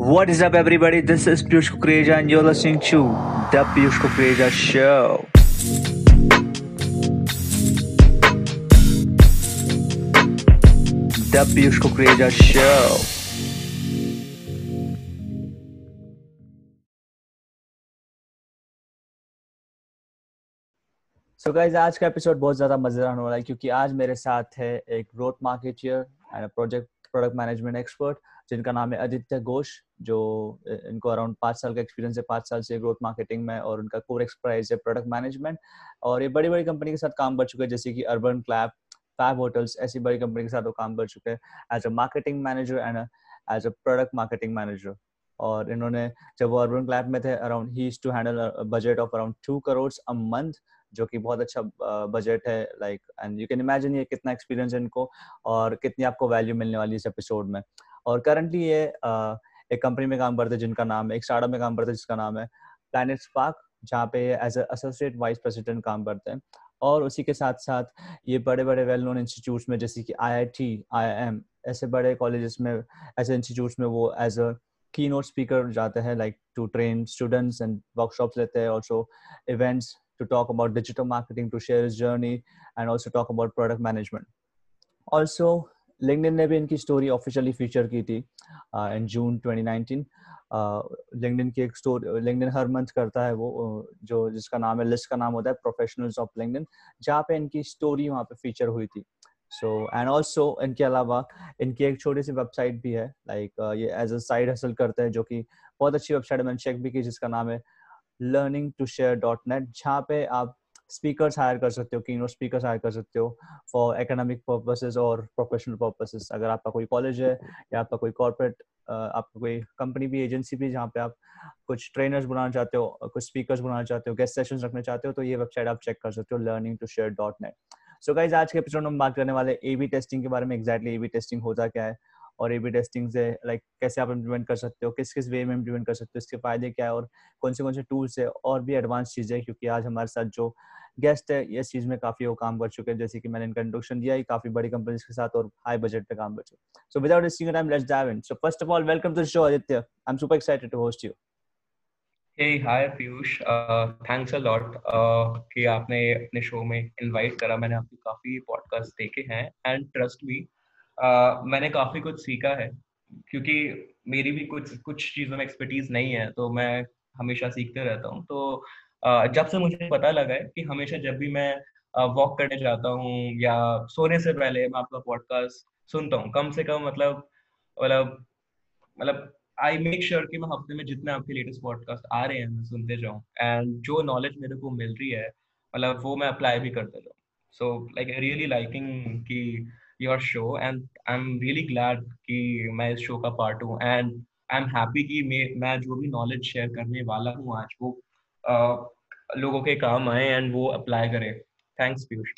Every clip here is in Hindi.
What is up, everybody? This is Piyush Kukreja, and you're listening to The Piyush Kukreja Show. The Piyush Kukreja Show. So so guys आज का एपिसोड बहुत ज़्यादा मज़ेदार होने वाला है क्योंकि आज मेरे साथ है एक growth marketer and project product management expert जिनका नाम है आदित्य घोष, जो इनको अराउंड पाँच साल का एक्सपीरियंस है, पाँच साल से ग्रोथ मार्केटिंग में और उनका कोर एक्सपर्टाइज है प्रोडक्ट मैनेजमेंट और ये बड़ी बड़ी कंपनी के साथ काम कर चुके हैं, जैसे कि अर्बन क्लैप फैब होटल्स ऐसी बड़ी कंपनी के साथ वो काम कर चुके हैं as a marketing manager and as a product marketing manager और इन्होंने जब वो अर्बन क्लैप में थे around he to handle budget of around two crore a month जो कि बहुत अच्छा बजट है like and you can imagine ये कितना एक्सपीरियंस है इनको और कितनी आपको वैल्यू मिलने वाली इस एपिसोड में। और करंटली ये एक कंपनी में काम करते हैं जिनका नाम है एक स्टार्टअप में काम करते हैं जिसका नाम है प्लानट स्पार्क जहाँ पे एज एसोसिएट वाइस प्रेसिडेंट काम करते हैं और उसी के साथ साथ ये बड़े बड़े वेल नोन इंस्टीट्यूट्स में जैसे कि आई आई टी ऐसे बड़े कॉलेजेस में ऐसे इंस्टीट्यूट्स में वो एज अ की नोट स्पीकर जाते हैं like to train students and workshops लेते हैं also events to talk about digital marketing, to share his journey, and also talk about product management. LinkedIn ने भी इनकी स्टोरी ऑफिशियली फीचर की थी इन जून 2019 लिंक्डइन की एक स्टोरी हर मंथ करता है वो जो जिसका नाम है लिस्ट का नाम होता है प्रोफेशनल्स ऑफ़ जहाँ पे इनकी स्टोरी वहाँ पे फीचर हुई थी. सो एंड ऑल्सो इनके अलावा इनकी एक छोटी सी वेबसाइट भी है लाइक uh, ये एज अ साइड करते हैं जो कि बहुत अच्छी वेबसाइट मैंने चेक भी की जिसका नाम है learning to share dot net जहाँ पे आप स्पीकर्स हायर कर सकते हो कीनो स्पीकर्स हायर कर सकते हो फॉर एकेडमिक पर्पसेस और प्रोफेशनल पर्पसेस अगर आपका कोई कॉलेज है या आपका कोई कॉर्पोरेट आपका कोई कंपनी भी एजेंसी भी जहाँ पे आप कुछ ट्रेनर्स बनाना चाहते हो, कुछ स्पीकर्स बनाना चाहते हो गेस्ट सेशन रखना चाहते हो तो ये वेबसाइट आप चेक कर सकते हो learning to share dot net so guys आज के एपिसोड में हम बात करने वाले ए बी टेस्टिंग के बारे में एक्जैक्टली ए बी टेस्टिंग होता क्या है और ए बी टेस्टिंग से लाइक कैसे आप इम्प्लीमेंट कर सकते हो किस किस वे में इम्प्लीमेंट कर सकते हो इसके फ़ायदे क्या है और कौन से कौन से टूल्स है और भी एडवांस चीज़ें क्योंकि आज हमारे साथ जो गेस्ट है इस चीज़ में काफ़ी वो काम कर चुके हैं जैसे कि मैंने इनका इंट्रोडक्शन दिया ही काफ़ी बड़ी कंपनीज़ के साथ और हाई बजट पे काम कर चुके so without wasting time let's dive in so first of all welcome to show Aditya I am super excited to host you Hey, hi Piyush. Uh, thanks a lot uh, कि आपने अपने शो में इनवाइट करा। मैंने आपके काफ़ी पॉडकास्ट देखे हैं एंड ट्रस्ट मी मैंने काफ़ी कुछ सीखा है, क्योंकि मेरी भी कुछ कुछ चीज़ों में एक्सपर्टीज नहीं है तो मैं हमेशा सीखते रहता हूँ। तो जब से मुझे पता लगा है कि हमेशा जब भी मैं वॉक करने जाता हूँ या सोने से पहले मैं आपका पॉडकास्ट सुनता हूँ, कम से कम मतलब मतलब मतलब आई मेक श्योर कि मैं हफ़्ते में जितने आपके लेटेस्ट पॉडकास्ट आ रहे हैं, मैं सुनते जाऊँ। एंड जो नॉलेज मेरे को मिल रही है मतलब वो मैं अप्लाई भी करते जाऊँ। सो लाइक रियली लाइकिंग कि your show and I am really glad कि मैं इस शो का पार्ट हूँ एंड आई एम हैप्पी कि मैं जो भी नॉलेज शेयर करने वाला हूँ आज, वो लोगों के काम आए एंड वो अप्लाई करें। Thanks Piyush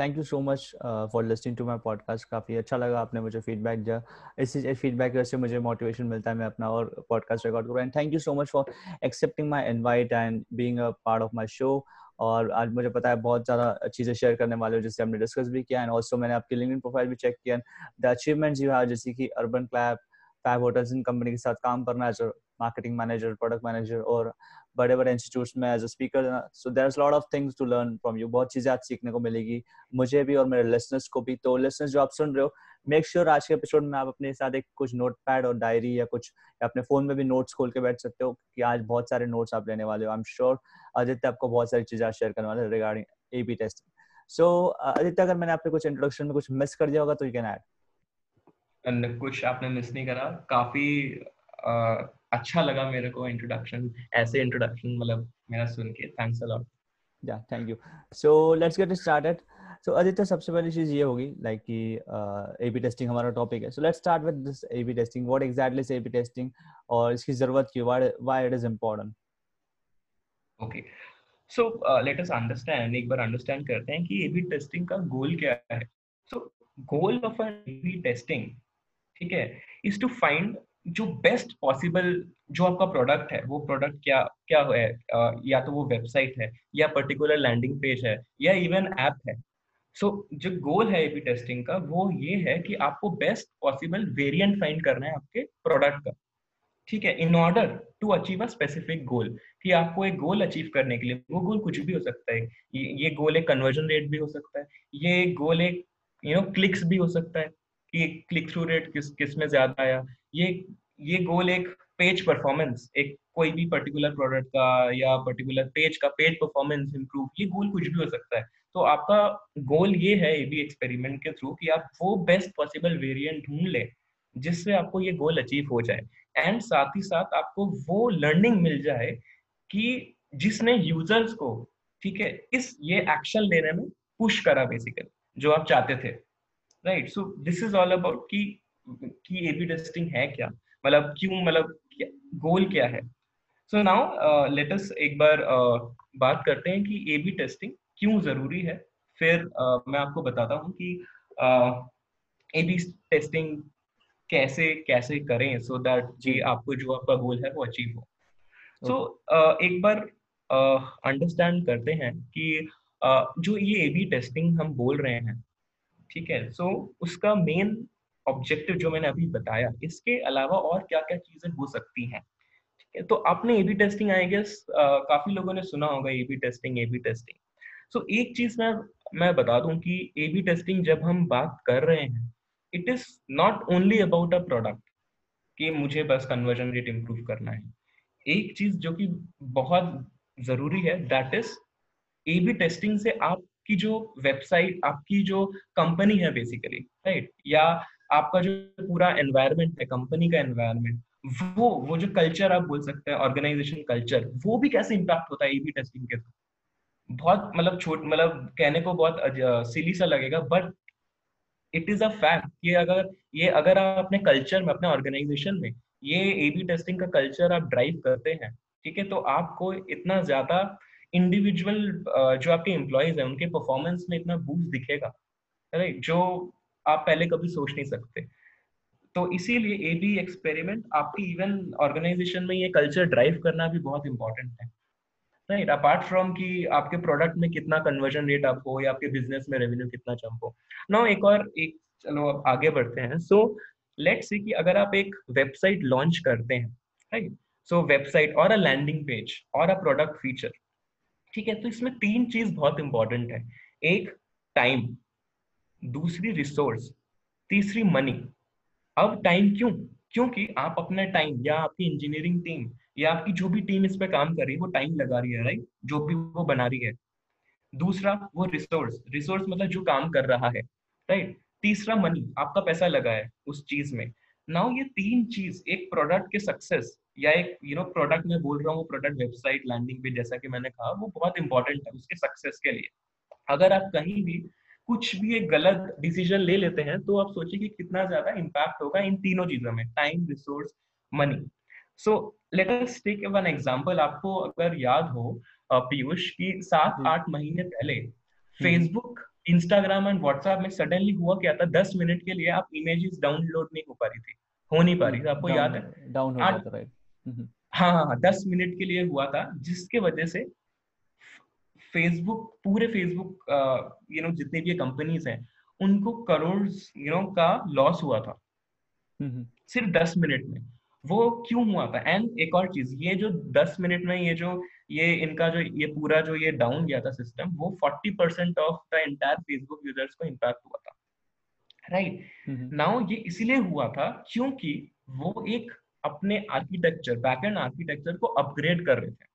thank you so much for listening to my podcast काफ़ी अच्छा लगा आपने मुझे फीडबैक दिया। इस फीडबैक से मुझे मोटिवेशन मिलता है मैं अपना और पॉडकास्ट रिकॉर्ड करूँ। And thank you so much for accepting my invite and being a part of show और आज मुझे पता है बहुत ज़्यादा चीज़ें शेयर करने वाले हो, जिससे हमने डिस्कस भी किया एंड ऑल्सो मैंने आपकी लिंक प्रोफ़ाइल भी चेक किया द अचीवमेंट्स यू हैव जैसे कि Urban Clap five hotels in company के साथ काम करना as marketing manager product manager और बड़े बड़े इंस्टीट्यूट में as a speaker so there lot of things to learn from you बहुत चीज़ें आज सीखने को मिलेगी। मुझे भी और मेरे लिसनर्स को भी। तो लिसनर्स जो आप सुन रहे हो मेक श्योर sure आज के एपिसोड में आप अपने साथ एक कुछ नोट पैड और डायरी या कुछ या अपने फ़ोन में भी नोट्स खोल के बैठ सकते हो कि आज बहुत सारे नोट्स आप लेने वाले हो। आई एम श्योर आदित्य आपको बहुत सारी चीज़ें शेयर करने वाले regarding A B testing so Aditya, अगर मैंने आपने कुछ इंट्रोडक्शन में कुछ मिस कर दिया होगा तो यू कैन ऐड कुछ आपने मिस नहीं करा। काफ़ी अच्छा लगा मेरे को इंट्रोडक्शन ऐसे इंट्रोडक्शन मतलब मेरा सुन के। थैंक्स अ लॉट या thank you so let's get started so Aditya सबसे पहली चीज़ ये होगी लाइक कि ए बी टेस्टिंग हमारा टॉपिक है। So let's start with this A B testing what exactly is A B testing और इसकी ज़रूरत क्यों why why it is important okay so let us understand एक बार अंडरस्टैंड करते हैं कि ए बी टेस्टिंग का गोल क्या है। So goal of an A B testing ठीक है इज़ टू फाइंड जो बेस्ट पॉसिबल जो आपका प्रोडक्ट है वो प्रोडक्ट क्या क्या है या तो वो वेबसाइट है या पर्टिकुलर लैंडिंग पेज है या इवन ऐप है। सो so, जो गोल है एबी टेस्टिंग का वो ये है कि आपको बेस्ट पॉसिबल वेरिएंट फाइंड करना है आपके प्रोडक्ट का। ठीक है? In order to achieve a specific goal कि आपको एक गोल अचीव करने के लिए वो गोल कुछ भी हो सकता है। ये, ये गोल एक कन्वर्जन रेट भी हो सकता है। ये गोल एक यू नो क्लिक्स भी हो सकता है। कि क्लिक थ्रू रेट किस किसमें ज़्यादा आया। ये ये गोल एक पेज परफॉर्मेंस एक कोई भी पर्टिकुलर प्रोडक्ट का या पर्टिकुलर पेज का पेज परफॉर्मेंस इंप्रूव ये गोल कुछ भी हो सकता है। तो आपका गोल ये है ए बी एक्सपेरिमेंट के थ्रू कि आप वो बेस्ट पॉसिबल वेरिएंट ढूंढ ले, जिससे आपको ये गोल अचीव हो जाए। एंड साथ ही साथ आपको वो लर्निंग मिल जाए कि जिसने यूज़र्स को, ठीक है, इस, ये एक्शन लेने में पुश करा बेसिकली जो आप चाहते थे। Right so this is all about कि कि एबी टेस्टिंग है क्या? मतलब क्यों मतलब गोल क्या है? सो नाउ लेट अस एक बार uh, बात करते हैं कि ए बी टेस्टिंग क्यों ज़रूरी है? फिर uh, मैं आपको बताता हूँ कि ए बी टेस्टिंग कैसे कैसे करें सो so दैट जी आपको जो आपका गोल है वो अचीव हो। सो so, uh, एक बार अंडरस्टैंड uh, करते हैं कि uh, जो ये ए बी टेस्टिंग हम बोल रहे हैं ठीक है? सो so, उसका मेन ऑब्जेक्टिव जो मैंने अभी बताया इसके अलावा और क्या क्या चीज़ें हो सकती हैं? ठीक है? तो आपने A B testing I guess काफ़ी लोगों ने सुना होगा A B testing A B testing so एक चीज़ मैं मैं बता दूँ कि ए बी टेस्टिंग जब हम बात कर रहे हैं it is not only about a product कि मुझे बस कन्वर्जन रेट इम्प्रूव करना है। एक चीज़ जो कि बहुत ज़रूरी है that is A B testing से आपकी जो वेबसाइट आपकी जो कंपनी है बेसिकली राइट या आपका जो पूरा एनवायरमेंट है कंपनी का एनवायरमेंट वो वो जो कल्चर आप बोल सकते हैं ऑर्गेनाइजेशन कल्चर वो भी कैसे इम्पैक्ट होता है बी टेस्टिंग के थ्रू? बहुत मतलब छोट मतलब कहने को बहुत सिली सा लगेगा but it is a fact कि अगर, ये अगर आप अपने कल्चर में, अपने ऑर्गेनाइजेशन में ये ए बी टेस्टिंग का कल्चर आप ड्राइव करते हैं, ठीक है? तो आपको इतना ज़्यादा इंडिविजुअल जो आपके एम्प्लॉयज़ है, उनके परफॉर्मेंस में इतना बूस्ट दिखेगा राइट जो आप पहले कभी सोच नहीं सकते। तो इसीलिए ए बी एक्सपेरिमेंट आपकी इवन ऑर्गेनाइजेशन में ये कल्चर ड्राइव करना भी बहुत इंपॉर्टेंट है राइट अपार्ट फ्रॉम कि आपके प्रोडक्ट में कितना कन्वर्जन रेट आप हो या आपके बिज़नेस में रेवेन्यू कितना जंप हो। नो एक और, एक, चलो अब आगे बढ़ते हैं। सो लेट सी कि अगर आप एक वेबसाइट लॉन्च करते हैं राइट सो वेबसाइट और अ लैंडिंग पेज और अ प्रोडक्ट फीचर ठीक है तो इसमें तीन चीज़ बहुत इंपॉर्टेंट है। एक टाइम दूसरी रिसोर्स तीसरी मनी अब टाइम क्यों? क्योंकि आप अपना टाइम या आपकी इंजीनियरिंग टीम या आपकी जो भी टीम इस पे काम कर रही है, वो टाइम लगा रही है राइट जो भी वो बना रही है। दूसरा, वो रिसोर्स रिसोर्स मतलब जो काम कर रहा है राइट तीसरा मनी आपका पैसा लगा है उस चीज़ में। नाउ ये तीन चीज़, एक प्रोडक्ट के सक्सेस या एक यू नो प्रोडक्ट में बोल रहा हूँ प्रोडक्ट वेबसाइट लैंडिंग पे जैसा कि मैंने कहा वो बहुत इंपॉर्टेंट है उसके सक्सेस के लिए। अगर आप कहीं भी कुछ भी एक गलत डिसीज़न ले लेते हैं तो आप सोचिए कि कितना ज़्यादा इम्पैक्ट होगा इन तीनों चीज़ों में time resource money so let us take one example आपको अगर याद हो पीयूष की सात आठ महीने पहले फेसबुक इंस्टाग्राम एंड व्हाट्सएप में सडनली हुआ क्या था? दस मिनट के लिए आप इमेजेस डाउनलोड नहीं हो पा रही थी हो नहीं पा रही थी आपको याद है? डाउन हो हाँ हाँ दस मिनट के लिए हुआ था जिसके वजह से फेसबुक पूरे फेसबुक यू नो जितनी भी कंपनीज़ हैं उनको करोड़ यू नो का लॉस हुआ था। सिर्फ़ दस मिनट में। वो क्यों हुआ था? एंड एक और चीज़ ये जो दस मिनट में ये जो ये इनका जो ये पूरा जो ये डाउन गया था सिस्टम वो forty percent of the entire Facebook users को इम्पैक्ट हुआ था। Right right? नाउ ये इसीलिए हुआ था क्योंकि वो एक अपने आर्किटेक्चर बैकएंड आर्किटेक्चर को अपग्रेड कर रहे थे।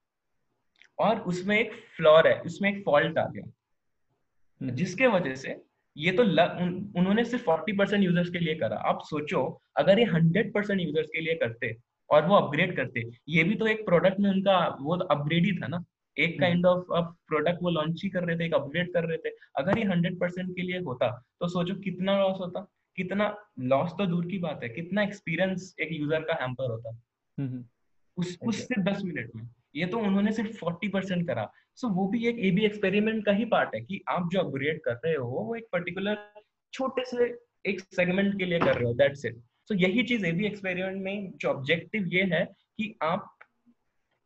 और उसमें एक फ्लॉर है उसमें एक फॉल्ट आ गया। जिसके वजह से ये तो ल, उन, उन्होंने सिर्फ़ फोर्टी परसेंट यूज़र्स के लिए करा। आप सोचो अगर ये हंड्रेड परसेंट यूज़र्स के लिए करते और वो अपग्रेड करते ये भी तो एक प्रोडक्ट में उनका वो अपग्रेड ही था ना। एक काइंड ऑफ़ अब प्रोडक्ट वो लॉन्च ही कर रहे थे एक अपग्रेड कर रहे थे। अगर ये हंड्रेड परसेंट के लिए होता तो सोचो कितना लॉस होता। कितना लॉस तो दूर की बात है कितना एक्सपीरियंस एक यूज़र का हैम्पर होता है। उस उससे दस मिनट में। ये तो उन्होंने सिर्फ़ फोर्टी परसेंट करा। सो so, वो भी एक ए बी एक्सपेरिमेंट का ही पार्ट है कि आप जो अपग्रेड कर रहे हो वो एक पर्टिकुलर छोटे से एक सेगमेंट के लिए कर रहे हो दैट्स इट सो यही चीज़ एबी एक्सपेरिमेंट में जो ऑब्जेक्टिव ये है कि आप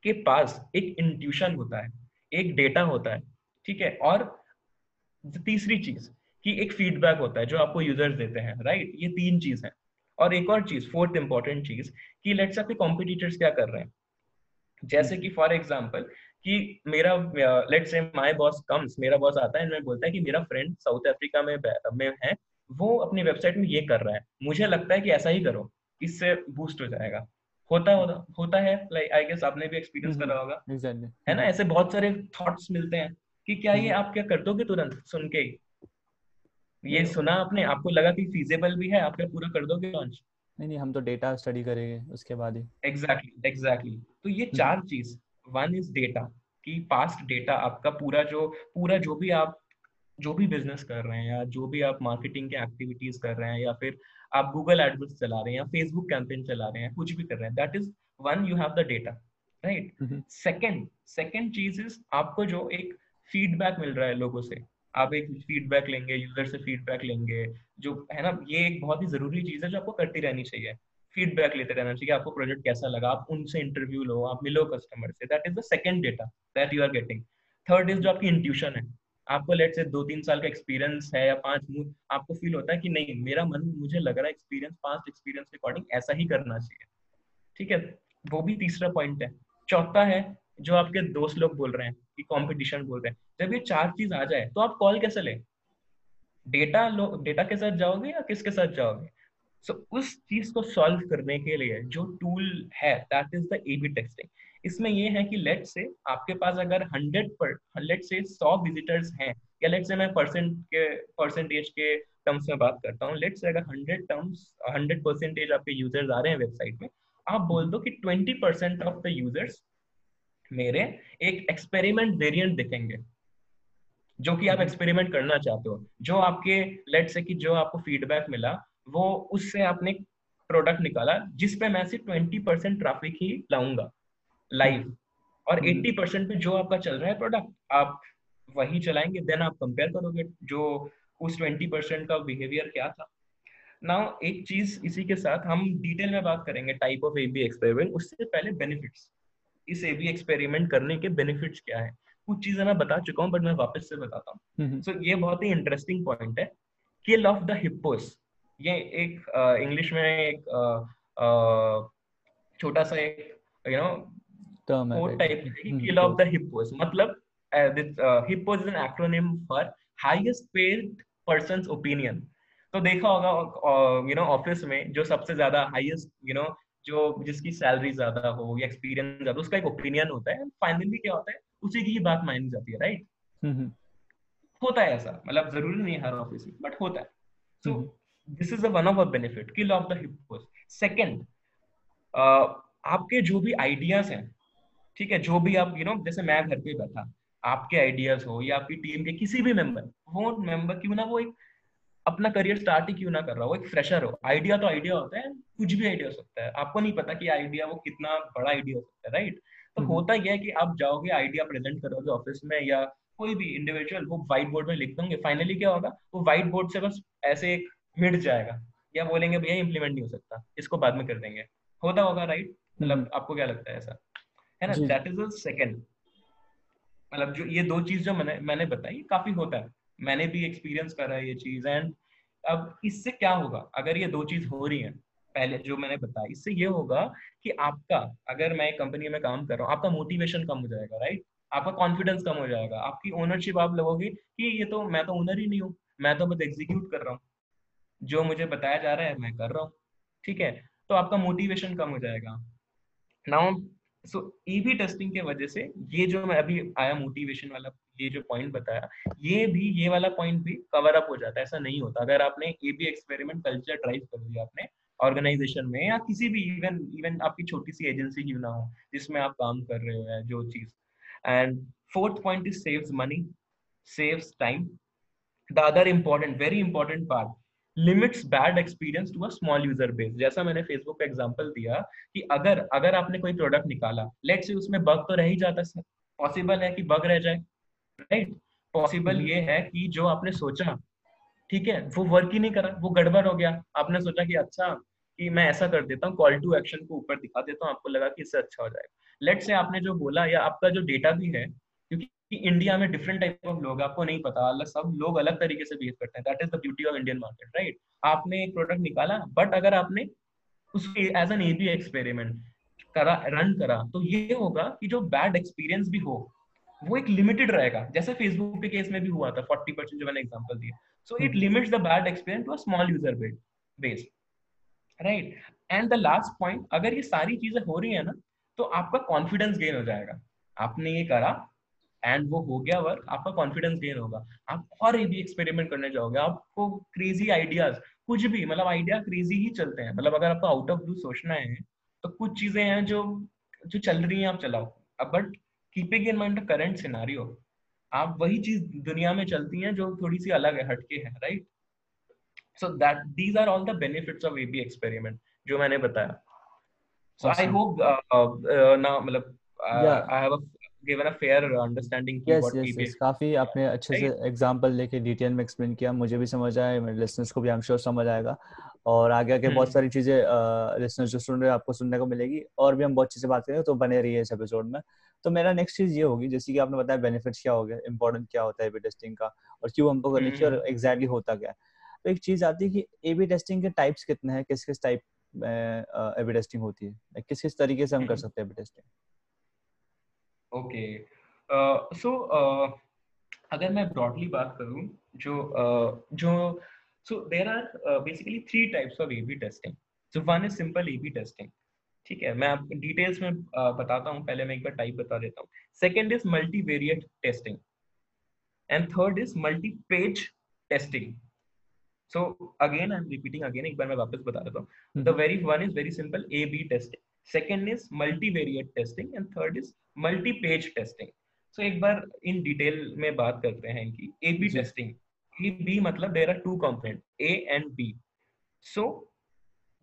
के पास एक इंट्यूशन होता है एक डेटा होता है ठीक है? और तीसरी चीज़ कि एक फीडबैक होता है जो आपको यूज़र्स देते हैं राइट ये तीन चीज़ है। और एक और चीज़ फोर्थ इंपॉर्टेंट चीज़ कि लेट्स आपके कॉम्पिटिटर्स क्या कर रहे हैं? जैसे कि फॉर एग्ज़ाम्पल कि मेरा let's say my boss comes मेरा बॉस आता है मैं बोलता है कि मेरा फ्रेंड साउथ अफ्रीका में में है वो अपनी वेबसाइट में ये कर रहा है। मुझे लगता है कि ऐसा ही करो इससे बूस्ट हो जाएगा। होता होता होता है लाइक आई गेस आपने भी एक्सपीरियंस करा होगा। exactly. है ना? ऐसे बहुत सारे थॉट्स मिलते हैं कि क्या ये आप क्या कर दोगे तुरंत सुन के ये सुना आपने? आपको लगा कि फीजेबल भी है? आप क्या पूरा कर दोगे लॉन्च नहीं नहीं हम तो डेटा स्टडी करेंगे उसके बाद ही। Exactly exactly, exactly exactly. तो ये चार चीज़। वन इज़ डेटा कि पास्ट डेटा आपका पूरा जो पूरा जो भी आप जो भी बिज़नेस कर रहे हैं या जो भी आप मार्केटिंग के एक्टिविटीज़ कर रहे हैं या फिर आप गूगल एडवर्ड्स चला रहे हैं या फेसबुक कैंपेन चला रहे हैं कुछ भी कर रहे हैं that is one you have the data right second second cheese is आपको जो एक फीडबैक मिल रहा है लोगों से। आप एक फीडबैक लेंगे यूज़र से फीडबैक लेंगे, जो है ना, ये एक बहुत ही ज़रूरी चीज़ है जो आपको करती रहनी चाहिए। फीडबैक लेते रहना चाहिए आपको प्रोजेक्ट कैसा लगा, आप उनसे इंटरव्यू लो, आप मिलो कस्टमर से। That is the second data that you are getting third is जो आपकी इंट्यूशन है। आपको लेट से दो तीन साल का एक्सपीरियंस है या पाँच आपको फील होता है कि नहीं, मेरा मन, मुझे लग रहा है एक्सपीरियंस पाँच एक्सपीरियंस के अकॉर्डिंग ऐसा ही करना चाहिए। ठीक है? वो भी तीसरा पॉइंट है। चौथा है, जो आपके दोस्त लोग बोल रहे हैं। कि कंपटीशन बोल रहे हैं। जब ये चार चीज़ आ जाए तो आप कॉल कैसे ले? डेटा लो डेटा के साथ जाओगे या किसके साथ जाओगे? सो so, उस चीज़ को सॉल्व करने के लिए जो टूल है that is the A B testing इसमें ये है कि लेट से आपके पास अगर हंड्रेड पर लेट से सौ विजिटर्स हैं या लेट से मैं परसेंट के परसेंटेज के टर्म्स में बात करता हूँ लेट से अगर हंड्रेड टर्म्स हंड्रेड परसेंटेज आपके यूज़र्स आ रहे हैं वेबसाइट में आप बोल दो कि twenty percent of the users मेरे एक एक्सपेरिमेंट वेरिएंट दिखेंगे जो कि आप एक्सपेरिमेंट। करना चाहते हो जो आपके लेट से कि जो आपको फीडबैक मिला वो उससे आपने प्रोडक्ट निकाला जिसपे मैं सिर्फ़ ट्वेंटी परसेंट ट्राफिक ही लाऊँगा लाइव और एट्टी हम्म। परसेंट पे जो आपका चल रहा है प्रोडक्ट आप वही चलाएँगे देन आप कंपेयर करोगे जो उस ट्वेंटी परसेंट का बिहेवियर क्या था नाउ एक चीज़ इसी के साथ हम डिटेल में बात करेंगे type of A B experiment उससे पहले बेनिफिट्स इस ए बी एक्सपेरिमेंट करने के बेनिफिट्स क्या है? कुछ चीज़ें मैं बता चुका हूँ बट मैं वापस से बताता हूँ। सो हम्म, हम्म। so, ये बहुत ही इंटरेस्टिंग पॉइंट है। किल ऑफ़ द हिप्पोस ये एक इंग्लिश uh, में एक छोटा सा एक you know code type kill of the HiPPOs मतलब HiPPOs is an acronym for highest paid persons opinion तो देखा होगा यू नो ऑफ़िस में जो सबसे ज़्यादा हाईएस्ट यू नो जो जिसकी सैलरी ज़्यादा हो या एक्सपीरियंस ज़्यादा उसका एक ओपिनियन होता है। फाइनली क्या होता है? उसी की बात मानी जाती है राइट होता है ऐसा। मतलब ज़रूरी नहीं हर ऑफ़िस में बट होता है। So this is one of a benefit kill of the HiPPOs second आपके जो भी आइडियाज़ हैं ठीक है जो भी आप यू you नो know, जैसे मैं घर पे बैठा आपके आइडियाज़ हो या आपकी टीम के किसी भी मेंबर वो मेंबर क्यों ना वो एक अपना करियर स्टार्ट ही क्यों ना कर रहा हो? एक फ्रेशर हो। आइडिया तो आइडिया होता है कुछ भी आइडिया हो सकता है। आपको नहीं पता कि आइडिया वो कितना बड़ा आइडिया हो सकता है राइट तो हम्म। होता यह है कि आप जाओगे आइडिया प्रेजेंट करोगे ऑफ़िस में या कोई भी इंडिविजुअल वो व्हाइट बोर्ड में लिख दोगे। फाइनली क्या होगा? वो व्हाइट बोर्ड से बस ऐसे एक मिट जाएगा। या बोलेंगे भैया इंप्लीमेंट नहीं हो सकता। इसको बाद में कर देंगे। होता होगा राइट मतलब हम्म। आपको क्या लगता है ऐसा? है ना? दैट इज़ सेकंड मतलब जो ये दो चीज़ जो मैंने मैंने बताई काफ़ी होता है। मैंने भी एक्सपीरियंस करा है ये चीज़ एंड अब इससे क्या होगा? अगर ये दो चीज़ हो रही है, पहले जो मैंने बताया इससे ये होगा कि आपका, अगर मैं कंपनी में काम कर रहा हूँ, आपका मोटिवेशन कम हो जाएगा राइट आपका कॉन्फिडेंस कम हो जाएगा, आपकी ओनरशिप आप लगोगे कि ये तो मैं तो ओनर ही नहीं हूँ, मैं तो बस एग्जीक्यूट कर रहा हूँ। जो मुझे बताया जा रहा है, मैं कर रहा हूँ, ठीक है? तो आपका मोटिवेशन कम हो जाएगा। नाउ सो ईवी टेस्टिंग के वजह से ये जो मैं अभी आया मोटिवेशन वाला ये जो पॉइंट बताया, ये भी, ये वाला पॉइंट भी कवर अप हो जाता है, ऐसा नहीं होता। अगर आपने A B experiment culture drive कर दिया आपने ऑर्गेनाइजेशन में या किसी भी इवन इवन आपकी छोटी सी एजेंसी क्यों ना हो, जिसमें आप काम कर रहे हो या जो चीज़। And fourth point is saves money saves time the other important very important part limits bad experience to a small user base जैसा मैंने फेसबुक पे एग्जांपल दिया कि अगर अगर आपने कोई प्रोडक्ट निकाला लेट से उसमें बग तो रह ही जाता है पॉसिबल है कि बग रह जाए। Right possible hmm. ये है कि जो आपने सोचा ठीक है वो वर्क ही नहीं करा वो गड़बड़ हो गया। आपने सोचा कि अच्छा कि मैं ऐसा कर देता हूँ कॉल टू एक्शन को ऊपर दिखा देता हूँ आपको लगा कि इससे अच्छा हो जाएगा। लेट से आपने जो बोला या आपका जो डेटा भी है क्योंकि इंडिया में डिफरेंट टाइप ऑफ़ लोग आपको नहीं पता अलग सब लोग अलग तरीके से बिहेव करते हैं। That is the beauty of Indian market right आपने एक प्रोडक्ट निकाला बट अगर आपने उसको एज एन एबी एक्सपेरिमेंट करा रन करा तो ये होगा कि जो बैड एक्सपीरियंस भी हो वो एक लिमिटेड रहेगा। जैसे फेसबुक के केस में भी हुआ था फोर्टी परसेंट जो मैंने एग्ज़ाम्पल दिया so it limits the bad experience to a small user base right and the last point अगर ये सारी चीज़ें हो रही है ना तो आपका कॉन्फिडेंस गेन हो जाएगा। आपने ये करा एंड वो हो गया वर्क आपका कॉन्फिडेंस गेन होगा। आप और भी एक्सपेरिमेंट करने जाओगे। आपको क्रेजी आइडियाज़ कुछ भी मतलब आइडिया क्रेजी ही चलते हैं। मतलब अगर आपको आउट ऑफ़ ब्लू सोचना है तो कुछ चीज़ें हैं जो जो चल रही हैं आप चलाओ। But keeping in mind the current scenario आप वही चीज़ दुनिया में चलती हैं जो थोड़ी सी अलग है हटके है right so that these are all the benefits of AB experiment जो मैंने बताया। सो आई होप ना मतलब I have given a fair understanding yes, what yes, yes. काफ़ी आपने अच्छे से एग्जांपल लेके डिटेल में एक्सप्लेन किया। मुझे भी समझ आया मेरे लिसनर्स को भी आई एम श्योर समझ आएगा। और आगे आगे बहुत हम्म। सारी चीज़ें लिसनर्स जो सुन रहे हैं आपको सुनने को मिलेगी। और भी हम बहुत चीज़ें बात करेंगे तो बने रहिए इस एपिसोड में। तो मेरा नेक्स्ट चीज़ ये होगी जैसे कि आपने बताया बेनिफिट्स क्या हो गया इंपॉर्टेंट क्या होता है एबी टेस्टिंग का और क्यों हमको करनी चाहिए और एग्जैक्टली हम्म। होता क्या है तो एक चीज़ आती है कि एबी टेस्टिंग के टाइप्स कितने हैं किस किस टाइप में एबी टेस्टिंग होती है किस किस तरीके से हम कर हम्म। सकते हैं एबी टेस्टिंग ओके सो अगर मैं ब्रॉडली बात करूँ जो uh, जो so there are basically three types of A testing so one is simple A testing ठीक है मैं आपको डिटेल्स में बताता हूँ पहले मैं एक बार टाइप बता देता हूँ। Second is multi variate testing and third is multi page testing so again i'm repeating again एक बार मैं वापस बता देता हूँ। The very one is very simple a b testing. Second is multivariate testing and third is multi page testing. So एक बार इन डिटेल में बात करते हैं कि A B testing A B मतलब there are two component A and B so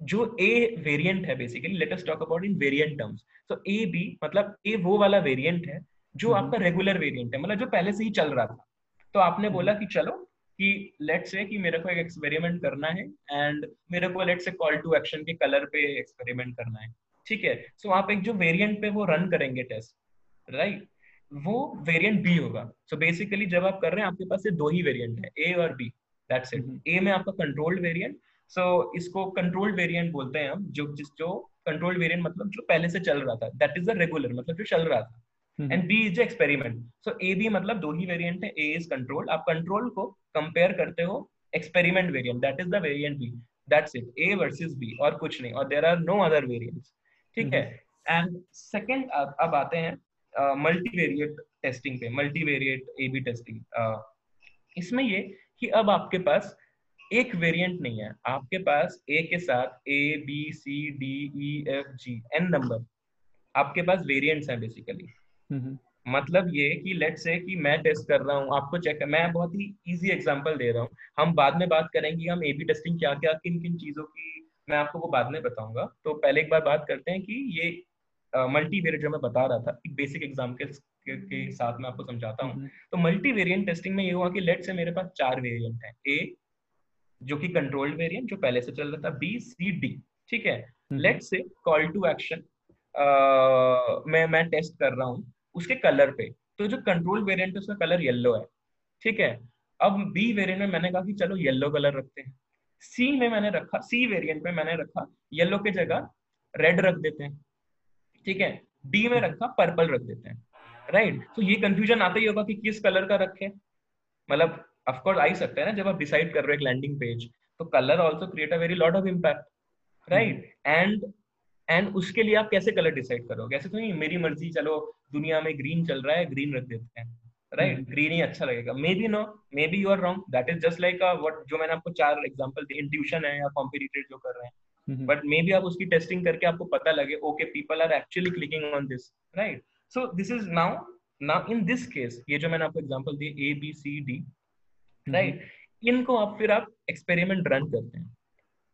जो ए वेरिएंट है basically let us talk about in variant terms so A B मतलब ए वो वाला वेरिएंट है जो mm-hmm. आपका रेगुलर वेरिएंट है मतलब जो पहले से ही चल रहा था। तो आपने mm-hmm. बोला कि चलो कि लेट से कि मेरे को एक एक्सपेरिमेंट करना है एंड मेरे को let's say call to action के कलर पे एक्सपेरिमेंट करना है। ठीक है? सो so, आप एक जो वेरिएंट पे वो रन करेंगे टेस्ट राइट वो वेरिएंट बी होगा। सो so, बेसिकली जब आप कर रहे हैं आपके पास ये दो ही वेरिएंट है ए और बी दैट्स इट ए में आपका कंट्रोल्ड वेरिएंट सो इसको कंट्रोल्ड वेरिएंट बोलते हैं हम जो जिस जो कंट्रोल्ड वेरिएंट मतलब जो पहले से चल रहा था दैट इज़ द रेगुलर मतलब जो चल रहा था। And B is experiment so A B मतलब दो ही वेरिएंट है ए इज़ कंट्रोल आप कंट्रोल को कंपेयर करते हो experiment variant that is the variant B that's it A versus B और कुछ नहीं और there are no other variants ठीक है? एंड सेकेंड अब आते हैं मल्टीवेरिएट टेस्टिंग पे मल्टीवेरिएट ए बी टेस्टिंग इसमें ये कि अब आपके पास एक वेरिएंट नहीं है। आपके पास ए के साथ A B C D E F G N number आपके पास वेरिएंट्स हैं बेसिकली मतलब ये कि लेट से कि मैं टेस्ट कर रहा हूँ आपको चेक मैं बहुत ही इजी एग्जांपल दे रहा हूँ। हम बाद में बात करेंगे हम ए बी टेस्टिंग क्या क्या किन किन चीज़ों की मैं आपको वो बाद में बताऊँगा। तो पहले एक बार बात करते हैं कि ये मल्टी वेरिएंट जो मैं बता रहा था एक बेसिक एग्ज़ाम्पल के, के साथ मैं आपको समझाता हूँ। तो मल्टी टेस्टिंग में ये हुआ कि लेट से मेरे पास चार वेरियंट है। ए जो कि कंट्रोल्ड वेरिएंट जो पहले से चल रहा था बी सी डी ठीक है? Let's hmm. Say call to action मैं मैं टेस्ट कर रहा हूँ उसके कलर पे। तो जो कंट्रोल वेरिएंट है उसका कलर येलो है ठीक है? अब बी वेरिएंट में मैंने कहा कि चलो येलो कलर रखते हैं। सी में मैंने रखा सी वेरिएंट में मैंने रखा येलो के जगह रेड रख देते हैं ठीक है? डी में रखा पर्पल रख देते हैं राइट तो ये कंफ्यूजन आता ही होगा कि किस कलर का रखे। मतलब ऑफकोर्स आ ही सकता है ना जब आप डिसाइड कर रहे हो एक लैंडिंग पेज तो colour also create a very lot of impact right and and उसके लिए आप कैसे कलर डिसाइड करोगे? ऐसे तो नहीं मेरी मर्ज़ी चलो दुनिया में ग्रीन चल रहा है ग्रीन रख देते हैं राइट right? ग्रीन ही अच्छा लगेगा। Maybe no maybe you are wrong that is just like what जो मैंने आपको चार एग्जांपल दिए इंट्यूशन है या कॉम्पिटिटर जो कर रहे हैं। बट मे बी आप उसकी टेस्टिंग करके आपको पता लगे okay people are actually clicking on this right so this is now now in this case ये जो मैंने आपको एग्जांपल दिए A B C D right? इनको आप फिर आप एक्सपेरिमेंट रन करते हैं।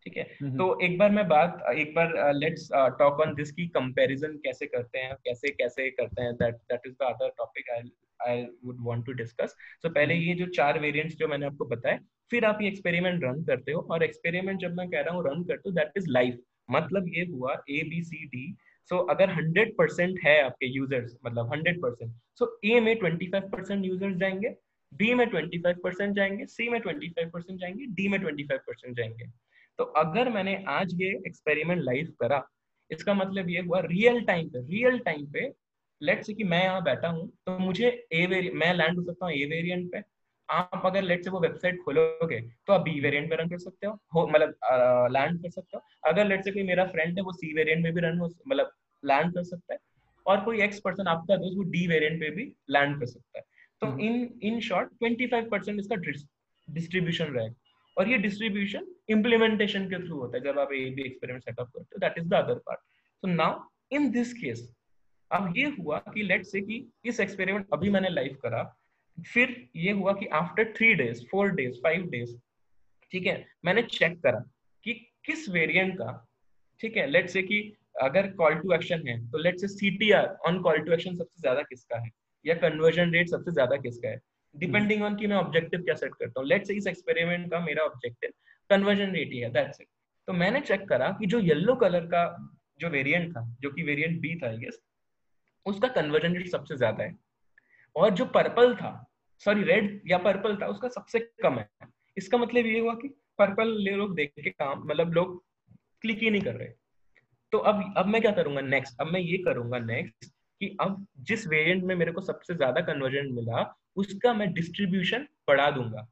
ठीक है? तो एक बार मैं बात एक बार लेट्स टॉक ऑन दिस की कंपैरिजन कैसे करते हैं कैसे कैसे करते हैं? That that is the other topic I I would want to discuss so पहले हम्म। ये जो चार वेरिएंट्स जो मैंने आपको बताए फिर आप ये एक्सपेरिमेंट रन करते हो। और एक्सपेरिमेंट जब मैं कह रहा हूँ रन करते हो दैट इज़ लाइफ मतलब ये हुआ A B C D so अगर 100 परसेंट है आपके यूज़र्स मतलब 100 परसेंट सो ए में 25 परसेंट यूज़र्स जाएँगे। बी में 25 परसेंट जाएँगे सी में 25 परसेंट जाएँगे डी में 25 परसेंट जाएँगे। तो अगर मैंने आज ये एक्सपेरिमेंट लाइव करा, इसका मतलब ये हुआ रियल टाइम पे रियल टाइम पे लेट से कि मैं यहाँ बैठा हूँ तो मुझे ए वेरियंट मैं लैंड हो सकता हूँ ए वेरियंट पे। आप अगर लेट से वो वेबसाइट खोलोगे तो आप बी वेरिएंट में रन कर सकते हो मतलब लैंड कर सकते हो। अगर लेट से कोई मेरा फ्रेंड है, वो सी वेरिएंट में भी रन हो मतलब लैंड कर सकता है। और कोई एक्स पर्सन आपका दोस्त, वो डी वेरिएंट पे भी लैंड कर सकता है। तो इन इन शॉर्ट 25 परसेंट इसका डिस्ट्रीब्यूशन रहेगा और ये डिस्ट्रीब्यूशन इम्प्लीमेंटेशन के थ्रू होता है जब आप ए बी एक्सपेरिमेंट सेटअप करते हो that is the other part so now in this case अब ये हुआ कि लेट से कि इस एक्सपेरिमेंट अभी मैंने लाइव करा फिर ये हुआ कि after three days four days five days ठीक है मैंने चेक करा कि किस वेरिएंट का ठीक है लेट से कि अगर कॉल टू एक्शन है तो let's say C T R on call to action सबसे ज़्यादा किसका है? या कन्वर्जन रेट सबसे ज़्यादा किसका है? डिपेंडिंग ऑन कि मैं ऑब्जेक्टिव क्या सेट करता हूँ। लेट से इस एक्सपेरिमेंट का मेरा ऑब्जेक्टिव कन्वर्जन रेट ही है दैट्स इट तो मैंने चेक करा कि जो येलो कलर का जो वेरिएंट था जो कि वेरिएंट बी था गेस उसका कन्वर्जन रेट सबसे ज़्यादा है। और जो पर्पल था सॉरी रेड या पर्पल था उसका सबसे कम है। इसका मतलब ये हुआ कि पर्पल ले लोग देख के काम मतलब लोग क्लिक ही नहीं कर रहे। तो अब अब मैं क्या करूँगा नेक्स्ट अब मैं ये करूँगा नेक्स्ट कि अब जिस वेरिएंट में मेरे को सबसे ज़्यादा कन्वर्जन मिला, उसका मैं डिस्ट्रीब्यूशन बढ़ा दूँगा।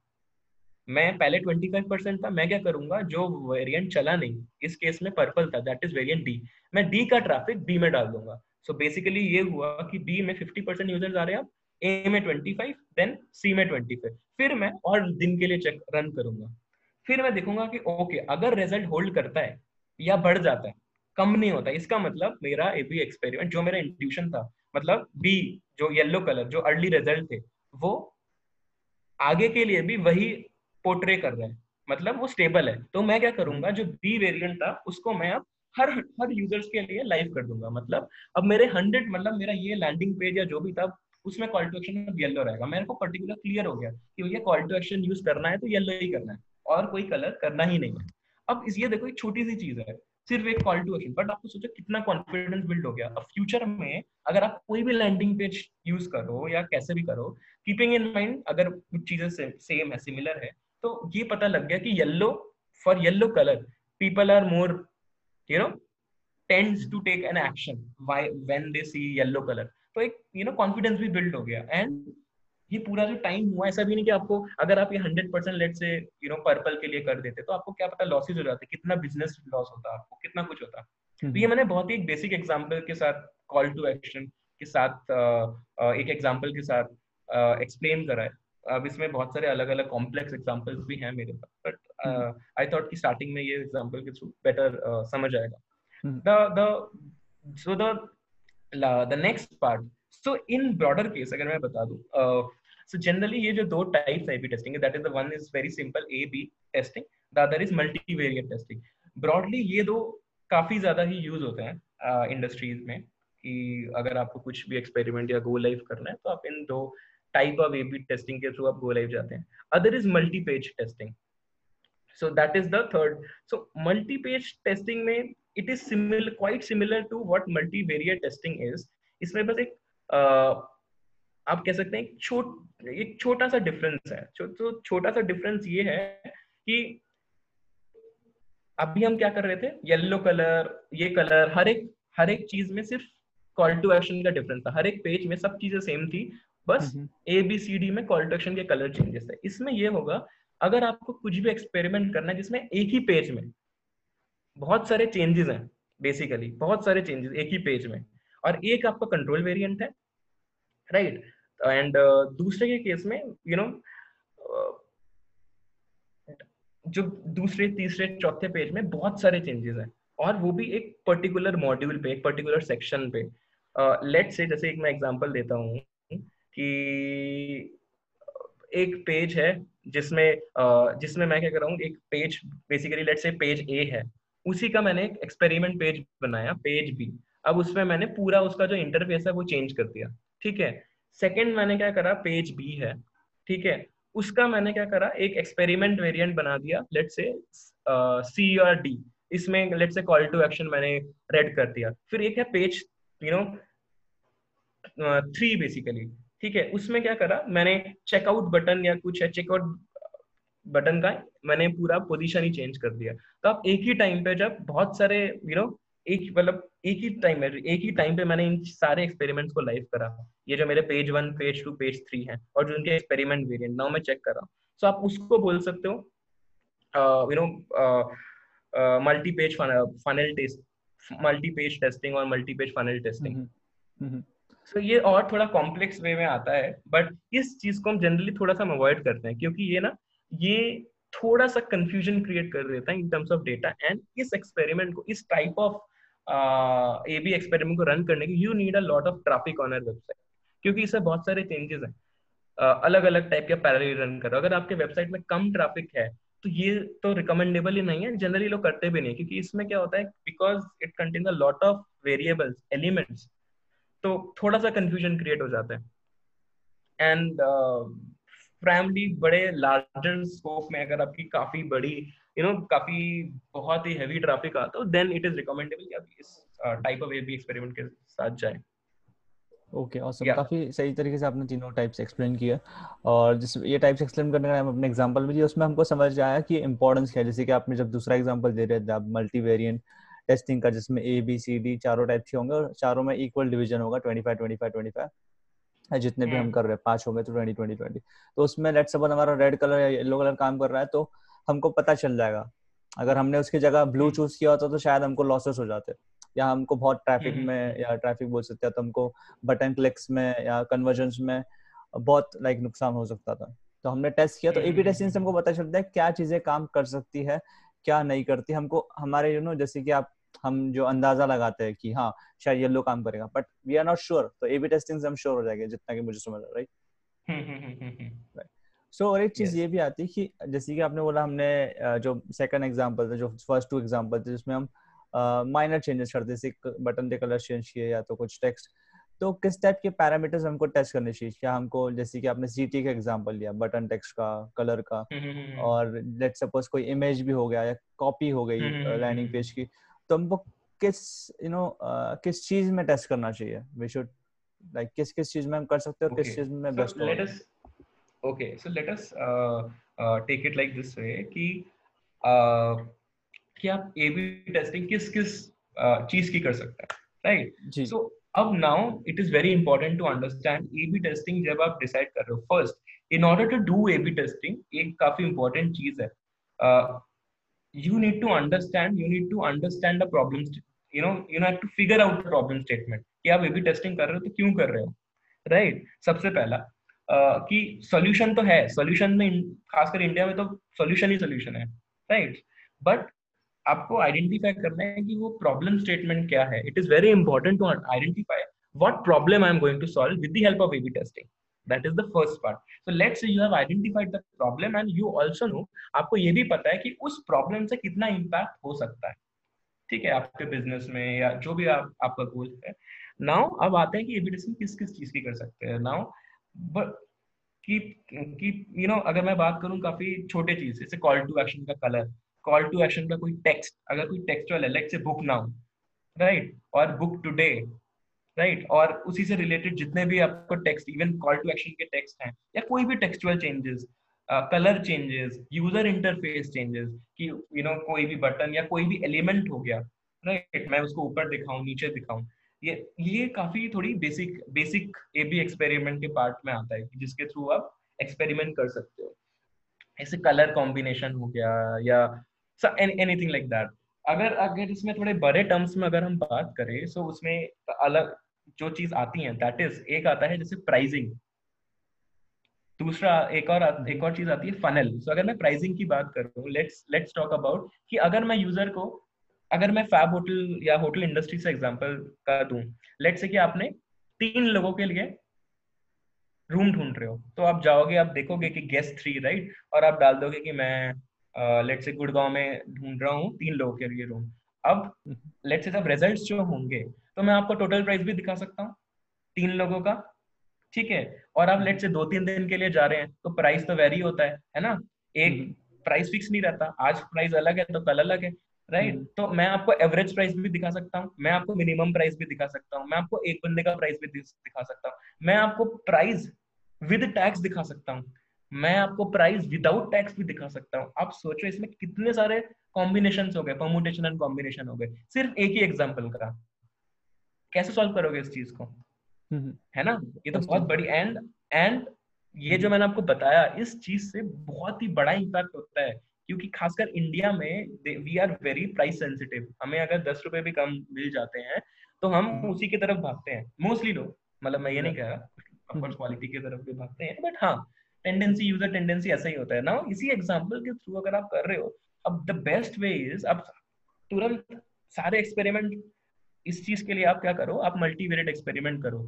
मैं पहले 25 परसेंट था, मैं क्या करूँगा? जो वेरिएंट चला नहीं, इस केस में पर्पल था दैट इज़ वेरिएंट डी मैं डी का ट्रैफ़िक बी में डाल दूँगा। सो so बेसिकली ये हुआ कि बी में 50 परसेंट यूज़र्स आ रहे हैं ए में 25 देन सी में 25 फिर मैं और दिन के लिए चेक रन करूँगा। फिर मैं देखूँगा कि ओके अगर रिज़ल्ट होल्ड करता है या बढ़ जाता है कम नहीं होता। इसका मतलब मेरा ए बी एक्सपेरिमेंट जो मेरा इंट्यूशन था मतलब बी जो येलो कलर जो अर्ली रिज़ल्ट थे, वो आगे के लिए भी वही पोर्ट्रे कर रहे हैं। मतलब वो स्टेबल है। तो मैं क्या करूँगा? जो बी वेरिएंट था, उसको मैं अब हर हर यूज़र्स के लिए लाइव कर दूँगा। मतलब अब मेरे हंड्रेड मतलब मेरा ये लैंडिंग पेज या जो भी था, उसमें कॉल टू एक्शन येलो रहेगा। मेरे को पर्टिकुलर क्लियर हो गया कि भैया कॉल टू एक्शन यूज़ करना है तो येलो ही करना है, और कोई कलर करना ही नहीं है। अब इस, ये देखो, एक छोटी सी चीज़ है। सिर्फ़ एक कॉल टू एक्शन बट आपको सोचो कितना कॉन्फिडेंस बिल्ड हो गया। अब फ्यूचर में अगर आप कोई भी लैंडिंग पेज यूज़ करो या कैसे भी करो कीपिंग इन माइंड अगर कुछ चीज़ें सेम है सिमिलर है तो ये पता लग गया कि yellow for yellow colour people are more you know tends to take an action when they see yellow colour तो एक यू नो कॉन्फिडेंस भी बिल्ड हो गया। एंड ये पूरा जो टाइम हुआ ऐसा भी नहीं कि आपको अगर आप ये hundred percent let's say you know purple के लिए कर देते तो आपको क्या पता लॉसेज हो जाते कितना बिज़नेस लॉस होता आपको कितना कुछ होता। तो ये मैंने बहुत ही एक बेसिक एग्ज़ाम्पल के साथ कॉल टू एक्शन के साथ एक एग्ज़ाम्पल के साथ एक्सप्लेन करा है। अब इसमें बहुत सारे अलग अलग कॉम्प्लेक्स एग्जाम्पल्स भी हैं मेरे पास बट आई थॉट कि स्टार्टिंग में ये एग्ज़ाम्पल के थ्रू बेटर समझ आएगा। The the so the the next part so in broader case अगर मैं बता दूँ सो जनरली ये जो दो टाइप्स है B testing that is the one is very simple A B testing the other is multivariate testing broadly ये दो काफ़ी ज़्यादा ही यूज़ होते हैं इंडस्ट्रीज़ uh, में कि अगर आपको कुछ भी एक्सपेरिमेंट या गो लाइव करना है तो आप इन दो type of A B testing के थ्रू आप गो लाइव जाते हैं। Other is multi page testing so that is the third. So multi-page testing में it is similar quite similar to what multivariate testing is. इसमें बस एक आप कह सकते हैं एक छोट एक छोटा सा डिफरेंस है। तो छोटा सा डिफरेंस ये है कि अभी हम क्या कर रहे थे? येलो कलर ये कलर हर एक हर एक चीज़ में सिर्फ़ कॉल टू एक्शन का डिफरेंस था। हर एक पेज में सब चीज़ें सेम थी बस ए बी सी डी में कॉल टू एक्शन के कलर चेंजेस है इसमें ये होगा अगर आपको कुछ भी एक्सपेरिमेंट करना है जिसमें एक ही पेज में बहुत सारे चेंजेस हैं बेसिकली बहुत सारे चेंजेस एक ही पेज में। और एक आपका कंट्रोल वेरिएंट है राइट एंड दूसरे के केस में you you no know, uh, जो दूसरे तीसरे चौथे पेज में बहुत सारे चेंजेस हैं। और वो भी एक पर्टिकुलर मॉड्यूल पे एक पर्टिकुलर सेक्शन पे। लेट uh, से जैसे एक मैं एग्जांपल देता हूँ कि एक पेज है जिसमें जिसमें मैं क्या कर रहा हूँ एक page basically let say page A है। उसी का मैंने एक एक्सपेरिमेंट पेज बनाया पेज बी अब उसमें मैंने पूरा उसका जो इंटरफेस है वो चेंज कर दिया, ठीक है? सेकेंड मैंने क्या करा? पेज बी है, ठीक है? उसका मैंने क्या करा? एक एक्सपेरिमेंट वेरिएंट बना दिया लेट से सी और डी इसमें let say call to action मैंने रेड कर दिया। फिर एक है page you know three basically ठीक है? उसमें क्या करा? मैंने चेकआउट बटन या कुछ है चेकआउट बटन का मैंने पूरा पोजीशन ही चेंज कर दिया। तो आप एक ही टाइम पे जब बहुत सारे यू नो एक मतलब एक ही टाइम में एक ही टाइम पे मैंने इन सारे एक्सपेरिमेंट्स को लाइव करा। ये जो मेरे page one page two page three है और जो उनके एक्सपेरिमेंट वेरिएंट नाउ मैं चेक कर रहा हूँ। सो आप उसको बोल सकते हो you know multi page funnel test multi page testing और multi page funnel testing so ये और थोड़ा कॉम्प्लेक्स वे में आता है बट इस चीज़ को हम जनरली थोड़ा सा अवॉइड करते हैं क्योंकि ये ना ये थोड़ा सा कंफ्यूजन क्रिएट कर देता है in terms of data and इस एक्सपेरिमेंट को इस type of A B experiment को रन करने की you need a lot of traffic on website क्योंकि इससे बहुत सारे चेंजेस हैं। uh, अलग अलग टाइप के पैरेलल रन करो अगर आपके वेबसाइट में कम ट्रैफ़िक है तो ये तो रिकमेंडेबल ही नहीं है। जनरली लोग करते भी नहीं क्योंकि इसमें क्या होता है because it contain a lot of variables elements तो थोड़ा सा कंफ्यूजन क्रिएट हो जाता है। एंड प्राइमली uh, बड़े लार्जर स्कोप में अगर आपकी काफ़ी बड़ी यू नो काफ़ी बहुत ही हैवी ट्रैफ़िक आता है देन इट इज़ रिकमेंडेबल कि आप इस टाइप ऑफ़ एबी एक्सपेरिमेंट के साथ जाएँ ओके okay, awesome. yeah. काफ़ी सही तरीके से आपने तीनों टाइप्स एक्सप्लेन किया और जिस ये टाइप्स एक्सप्लेन करने का हम अपने एग्जांपल भी दिए उसमें हमको समझ आया कि इंपॉर्टेंस क्या है जैसे कि आपने जब दूसरा एग्जांपल दे रहे थे आप मल्टी वेरिएंट टेस्टिंग का जिसमें ए बी सी डी चारों टाइप के होंगे और चारों में इक्वल डिवीज़न होगा twenty five twenty five twenty five जितने भी हम हम्म। कर रहे हैं पाँच हो गए तो ट्वेंटी ट्वेंटी ट्वेंटी तो उसमें लेट सपोज़ हमारा रेड कलर या येलो कलर काम कर रहा है तो हमको पता चल जाएगा। अगर हमने उसकी जगह ब्लू चूज़ हम्म। किया होता तो शायद हमको लॉसेस हो जाते। या हमको बहुत ट्रैफ़िक हम्म, में या ट्रैफ़िक बोल सकते हैं तो हमको बटन क्लिक्स में या कन्वर्जन में बहुत लाइक नुकसान हो सकता था। तो हमने टेस्ट किया तो एबी टेस्टिंग से हमको पता चलता है क्या चीज़ें काम कर सकती है क्या नहीं करती। हमको हमारे यू नो जैसे कि आप हम जो अंदाज़ा लगाते हैं कि हाँ शायद येलो काम करेगा but we are not sure तो ए बी टेस्टिंग से हम श्योर हो जाएँगे जितना कि मुझे समझ राइट सो so, और एक चीज़ yes. ये भी आती है कि जैसे कि आपने बोला हमने जो सेकंड एग्जांपल था जो फ़र्स्ट टू एग्जांपल थे जिसमें हम माइनर चेंजेस करते जैसे बटन के कलर चेंज किए या तो कुछ टेक्स्ट तो किस टाइप के पैरामीटर्स हमको टेस्ट करने चाहिए? क्या हमको जैसे कि आपने सीटी का एग्जांपल लिया बटन टेक्स्ट का कलर का। और लेट सपोज़ कोई इमेज भी हो गया या कॉपी हो गई लैंडिंग पेज की तो हमको किस यू नो किस चीज़ में टेस्ट करना चाहिए? वी शुड लाइक किस किस चीज़ में हम कर सकते हैं और किस चीज़ में best let us okay so let us take it like this way कि uh, कि आप ए बी टेस्टिंग किस किस uh, चीज़ की कर सकते हैं राइट सो अब now it is very important to understand A B testing जब आप डिसाइड कर रहे हो first in order to do A B testing एक काफ़ी इंपॉर्टेंट चीज़ है। Uh, you need to understand you need to understand the problem you know you have to figure out the problem कि आप एबी टेस्टिंग कर रहे हो तो क्यों कर रहे हो राइट right? सबसे पहला uh, कि सॉल्यूशन तो है सोल्यूशन में खासकर इंडिया में तो सॉल्यूशन ही सॉल्यूशन है राइट? बट आपको आइडेंटिफाई करना है कि वो प्रॉब्लम स्टेटमेंट क्या है? It is very important to identify what problem i am going to solve with the help of a b testing. That is the first part. So, let's say you have identified the problem and you also know, आपको ये भी पता है कि उस प्रॉब्लम से कितना इम्पैक्ट हो सकता है। ठीक है, आपके बिज़नेस में या जो भी आप, आपका गोल है। नाउ अब आते हैं कि एबिडेंस किस किस चीज़ की कर सकते हैं। नाउ कि कि यू नो अगर मैं बात करूँ काफ़ी छोटे चीज़, जैसे कॉल टू एक्शन का कलर कॉल टू एक्शन का कोई टेक्स्ट अगर कोई टेक्सचुअल है let's say book now right और बुक टुडे राइट और उसी से रिलेटेड जितने भी आपको text even call to action के टेक्स्ट हैं, या कोई भी textual changes colour changes user interface changes कि यू नो कोई भी बटन या कोई भी एलिमेंट हो गया राइट right? मैं उसको ऊपर दिखाऊँ, नीचे दिखाऊँ ये ये काफ़ी थोड़ी basic basic A B experiment के पार्ट में आता है जिसके थ्रू आप एक्सपेरिमेंट कर सकते हो। ऐसे कलर कॉम्बिनेशन हो गया या एनीथिंग लाइक दैट अगर अगर इसमें थोड़े बड़े टर्म्स में अगर हम बात करें तो उसमें अलग जो चीज़ आती है दैट इज़ एक आता है जैसे प्राइजिंग दूसरा एक और एक और चीज़ आती है फनल सो so, अगर मैं प्राइसिंग की बात करूँ लेट्स लेट्स टॉक अबाउट कि अगर मैं यूज़र को अगर मैं फैब होटल या होटल इंडस्ट्री से एग्जांपल का दूँ लेट से कि आपने तीन लोगों के लिए रूम ढूंढ रहे हो तो आप जाओगे आप देखोगे कि गेस्ट थ्री राइट और आप डाल दोगे कि मैं लेट से गुड़गांव में ढूंढ रहा हूँ तीन लोगों के लिए रूम अब लेट से जब रिज़ल्ट जो होंगे तो मैं आपको टोटल प्राइस भी दिखा सकता हूँ तीन लोगों का ठीक है? और आप लेट से दो तीन दिन के लिए जा रहे हैं तो प्राइस तो वेरी होता है है ना? एक प्राइस हम्म। फिक्स नहीं रहता आज प्राइस अलग है तो कल अलग है। Right right? तो मैं आपको एवरेज प्राइस भी दिखा सकता हूँ मैं आपको मिनिमम प्राइस भी दिखा सकता हूँ मैं आपको एक बंदे का प्राइस भी दिखा सकता हूँ। मैं आपको प्राइस विद टैक्स दिखा सकता हूँ मैं आपको प्राइस विदाउट टैक्स भी दिखा सकता हूँ। आप सोचो इसमें कितने सारे कॉम्बिनेशन हो गए परमुटेशन एंड कॉम्बिनेशन हो गए। सिर्फ़ एक ही एग्ज़ाम्पल का। कैसे सॉल्व करोगे इस चीज़ को? हम्म, हम्म। है ना? ये तो बहुत बड़ी एंड एंड ये जो मैंने आपको बताया इस चीज़ से बहुत ही बड़ा इम्पैक्ट होता है। क्योंकि खासकर इंडिया में we are very price sensitive हमें अगर दस रुपए भी कम मिल जाते हैं तो हम हम्म। उसी की तरफ़ भागते हैं। मोस्टली लोग मतलब मैं ये नहीं कह रहा क्वालिटी की तरफ़ भी भागते हैं बट हाँ टेंडेंसी यूज़र टेंडेंसी ऐसा ही होता है। ना इसी एग्ज़ाम्पल के थ्रू अगर आप कर रहे हो अब द बेस्ट वे इज़ अब तुरंत सारे एक्सपेरिमेंट इस चीज़ के लिए आप क्या करो आप मल्टीवेरिएट एक्सपेरिमेंट करो।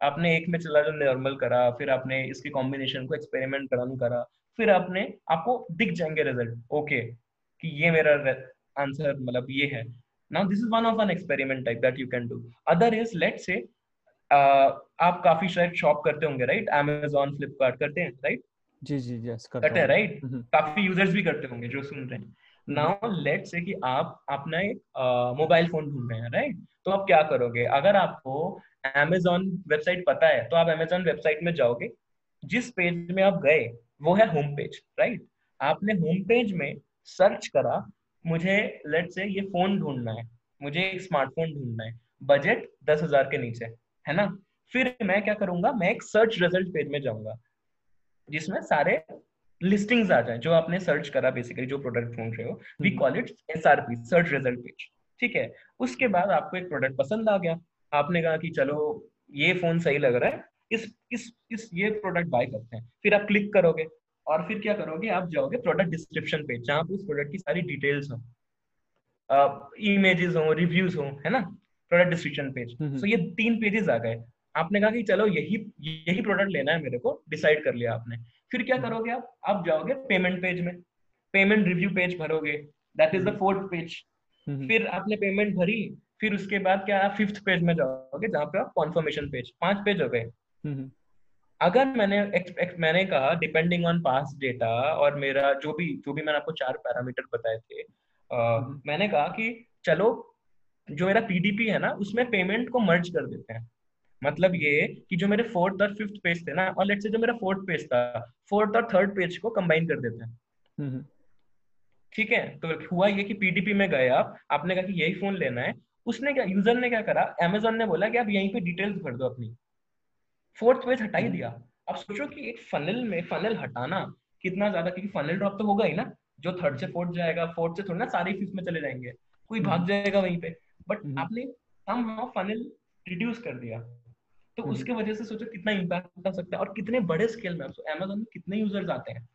आपने एक में चला जो नॉर्मल करा फिर आपने इसके कॉम्बिनेशन को एक्सपेरिमेंट रन करा फिर आपने आपको दिख जाएँगे रिज़ल्ट ओके कि ये मेरा आंसर मतलब ये है। Now this is one of an experiment type that you can do other is let say आप काफ़ी शायद शॉप करते होंगे राइट अमेजोन फ्लिपकार्ट करते हैं राइट जी जी यस करते हैं राइट काफ़ी यूज़र्स भी करते होंगे जो सुन रहे हैं। नाउ लेट से कि आप अपना एक मोबाइल फ़ोन ढूंढ रहे हैं राइट तो आप क्या करोगे? अगर आपको अमेजोन वेबसाइट पता है तो आप अमेजोन वेबसाइट में जाओगे। जिस पेज में आप गए वो है होम पेज राइट आपने होम पेज में सर्च करा मुझे लेट से ये फ़ोन ढूंढना है मुझे एक स्मार्टफ़ोन ढूंढना है बजट दस हज़ार के नीचे है ना? फिर मैं क्या करूँगा मैं एक सर्च रिज़ल्ट पेज में जाऊँगा जिसमें सारे लिस्टिंग्स आ जाए जो आपने सर्च करा बेसिकली जो प्रोडक्ट ढूंढ रहे हो। We call it S R P search result page ठीक है? उसके बाद आपको एक प्रोडक्ट पसंद आ गया आपने कहा कि चलो ये फ़ोन सही लग रहा है इस इस इस ये प्रोडक्ट बाय करते हैं? फिर आप क्लिक करोगे और फिर क्या करोगे? आप जाओगे प्रोडक्ट डिस्क्रिप्शन पेज जहाँ पे उस प्रोडक्ट की सारी डिटेल्स हो। इमेजेस हो रिव्यूज़ हो है ना? प्रोडक्ट डिस्क्रिप्शन पेज तो ये तीन पेजेस आ गए। आपने कहा कि चलो यही यही प्रोडक्ट लेना है मेरे को डिसाइड कर लिया आपने। फिर क्या हम्म। करोगे आप? आप जाओगे पेमेंट पेज में। Payment review page भरोगे। That is the fourth page फिर आपने पेमेंट भरी फिर उसके बाद क्या फिफ्थ पेज में जाओगे जहाँ पे आप कॉन्फर्मेशन पेज पाँच पेज हो गए। अगर मैंने एक, एक, मैंने कहा डिपेंडिंग ऑन पास डेटा और मेरा जो भी जो भी मैंने आपको चार पैरामीटर बताए थे आ, हम्म। मैंने कहा कि चलो जो मेरा पीडीपी है ना उसमें पेमेंट को मर्ज कर देते हैं। मतलब ये कि जो मेरे फोर्थ और फिफ्थ पेज थे ना और लेट से जो मेरा फोर्थ पेज था फोर्थ और थर्ड पेज को कंबाइन कर देते हैं। हम्म। ठीक है? तो हुआ ये कि पीडीपी में गए आप आपने कहा कि यही फ़ोन लेना है। उसने क्या यूज़र ने क्या करा? अमेजोन ने बोला कि आप यहीं पे डिटेल्स भर दो अपनी। फोर्थ पेज हटा ही हम्म। दिया। अब सोचो कि एक फनल में फनल हटाना कितना ज़्यादा क्योंकि फनल ड्रॉप तो होगा ही ना। जो थर्ड से फोर्थ जाएगा फोर्थ से थोड़ा ना सारे फिफ्थ में चले जाएँगे। कोई भाग हम्म। जाएगा वहीं पे। बट आपने हम फनल रिड्यूस कर दिया। तो हम्म। उसके वजह से सोचो कितना इम्पैक्ट आ सकता है। और कितने बड़े स्केल में अमेजोन में कितने यूज़र्स आते हैं?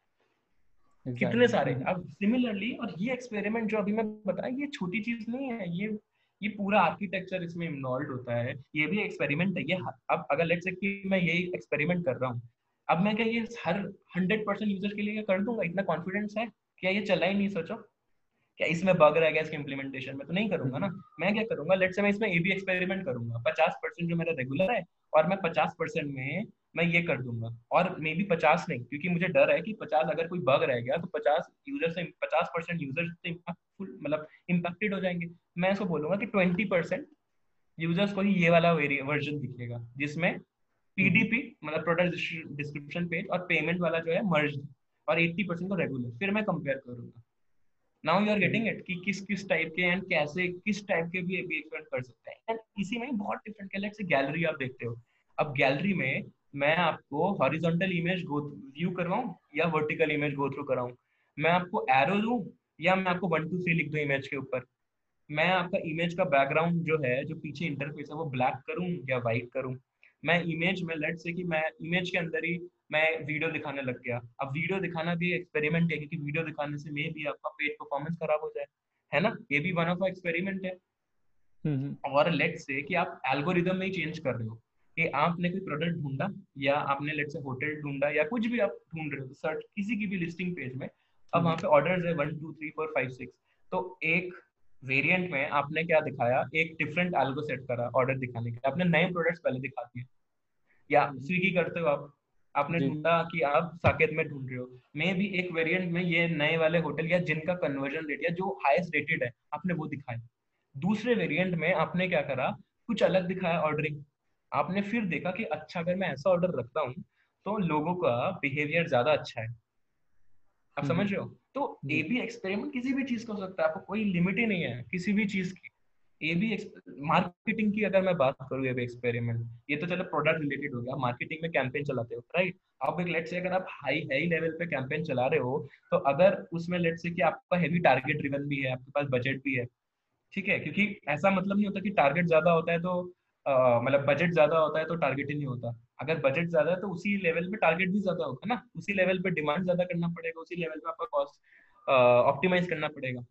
exactly. कितने सारे? अब सिमिलरली और ये एक्सपेरिमेंट जो अभी मैं बताया ये छोटी चीज़ नहीं है। ये ये पूरा आर्किटेक्चर इसमें इन्वॉल्व होता है ये भी एक्सपेरिमेंट है। ये अब अगर लेट्स से कि मैं यही एक्सपेरिमेंट कर रहा हूँ अब मैं क्या ये हर हंड्रेड परसेंट यूज़र के लिए कर दूँगा? इतना कॉन्फिडेंस है? क्या ये चला ही नहीं सोचो। क्या इसमें बग रह गया इसके इम्प्लीमेंटेशन में? तो नहीं करूँगा ना। मैं क्या करूँगा? लेट से मैं इसमें ए बी एक्सपेरिमेंट करूँगा। पचास परसेंट जो मेरा रेगुलर है और मैं पचास परसेंट में मैं ये कर दूँगा। और मे बी पचास नहीं, क्योंकि मुझे डर है कि पचास अगर कोई बग रह गया तो पचास यूज़र से, पचास परसेंट यूज़र से इम्पैक्टफुल मतलब इम्पैक्टेड हो जाएँगे। मैं ऐसा बोलूँगा कि ट्वेंटी परसेंट यूज़र्स को ही ये वाला वर्जन दिखेगा, जिसमें पीडीपी मतलब प्रोडक्ट डिस्क्रिप्शन पेज और पेमेंट वाला जो है मर्ज और एट्टी परसेंट को रेगुलर फिर मैं कंपेयर करूँगा। Now you are getting it कि किस किस टाइप के एंड कैसे, किस टाइप के भी एक्सपेरिमेंट कर सकते हैं। एंड इसी में बहुत डिफरेंट कैलेक्ट से गैलरी आप देखते हो। अब गैलरी में मैं आपको हॉरिजॉन्टल इमेज गो व्यू करवाऊं या वर्टिकल इमेज गो थ्रू कराऊं? मैं आपको एरो दूँ या मैं आपको वन टू थ्री लिख दूँ इमेज के ऊपर? मैं आपका इमेज का बैकग्राउंड जो है जो पीछे इंटरफेस है वो ब्लैक करूँ या व्हाइट करूँ? मैं इमेज में लेट से कि मैं इमेज के अंदर ही मैं वीडियो दिखाने लग गया। अब वीडियो दिखाना भी एक्सपेरिमेंट है क्योंकि वीडियो दिखाने से मे भी आपका पेज परफॉर्मेंस खराब हो जाए। है ना? ये भी वन ऑफ़ एक्सपेरिमेंट है। हम्म, हम्म। और लेट से कि आप एल्गोरिदम में ही चेंज कर रहे हो। कि आपने कोई प्रोडक्ट ढूंढा या आपने लेट से होटल ढूंढा या कुछ भी आप ढूंढ रहे हो सर्च किसी की भी लिस्टिंग पेज में अब वहाँ पे ऑर्डर्स है one two three four five six तो एक वेरिएंट में आपने क्या दिखाया? एक डिफरेंट एल्गो सेट करा ऑर्डर दिखाने के आपने नए प्रोडक्ट्स पहले दिखा दिए या स्विगी करते हो आप। आपने ढूंढा कि आप साकेत में ढूंढ रहे हो। मे भी एक वेरिएंट में ये नए वाले होटल या जिनका कन्वर्जन रेट या जो हाईएस्ट रेटेड है आपने वो दिखाया दूसरे वेरिएंट में आपने क्या करा? कुछ अलग दिखाया ऑर्डरिंग आपने फिर देखा कि अच्छा अगर मैं ऐसा ऑर्डर रखता हूँ तो लोगों का बिहेवियर ज़्यादा अच्छा है। आप हम्म, समझ रहे हो? तो ए बी एक्सपेरिमेंट किसी भी चीज़ का हो सकता है। आपको कोई लिमिट ही नहीं है किसी भी चीज़ की। ए बी मार्केटिंग की अगर मैं बात करूँ ए बी एक्सपेरिमेंट ये तो चलो प्रोडक्ट रिलेटेड हो गया। मार्केटिंग में कैंपेन चलाते हो राइट आप एक लेट से अगर आप हाई हाई लेवल पे कैंपेन चला रहे हो तो अगर उसमें लेट से कि आपका हेवी टारगेट ड्रिवन भी है आपके पास बजट भी है ठीक है? क्योंकि ऐसा मतलब नहीं होता कि टारगेट ज़्यादा होता है तो मतलब बजट ज़्यादा होता है तो टारगेट ही नहीं होता। अगर बजट ज़्यादा है तो उसी लेवल पे टारगेट भी ज़्यादा होगा ना। उसी लेवल पे डिमांड ज़्यादा करना पड़ेगा, उसी लेवल पे आपका कॉस्ट ऑप्टिमाइज करना पड़ेगा।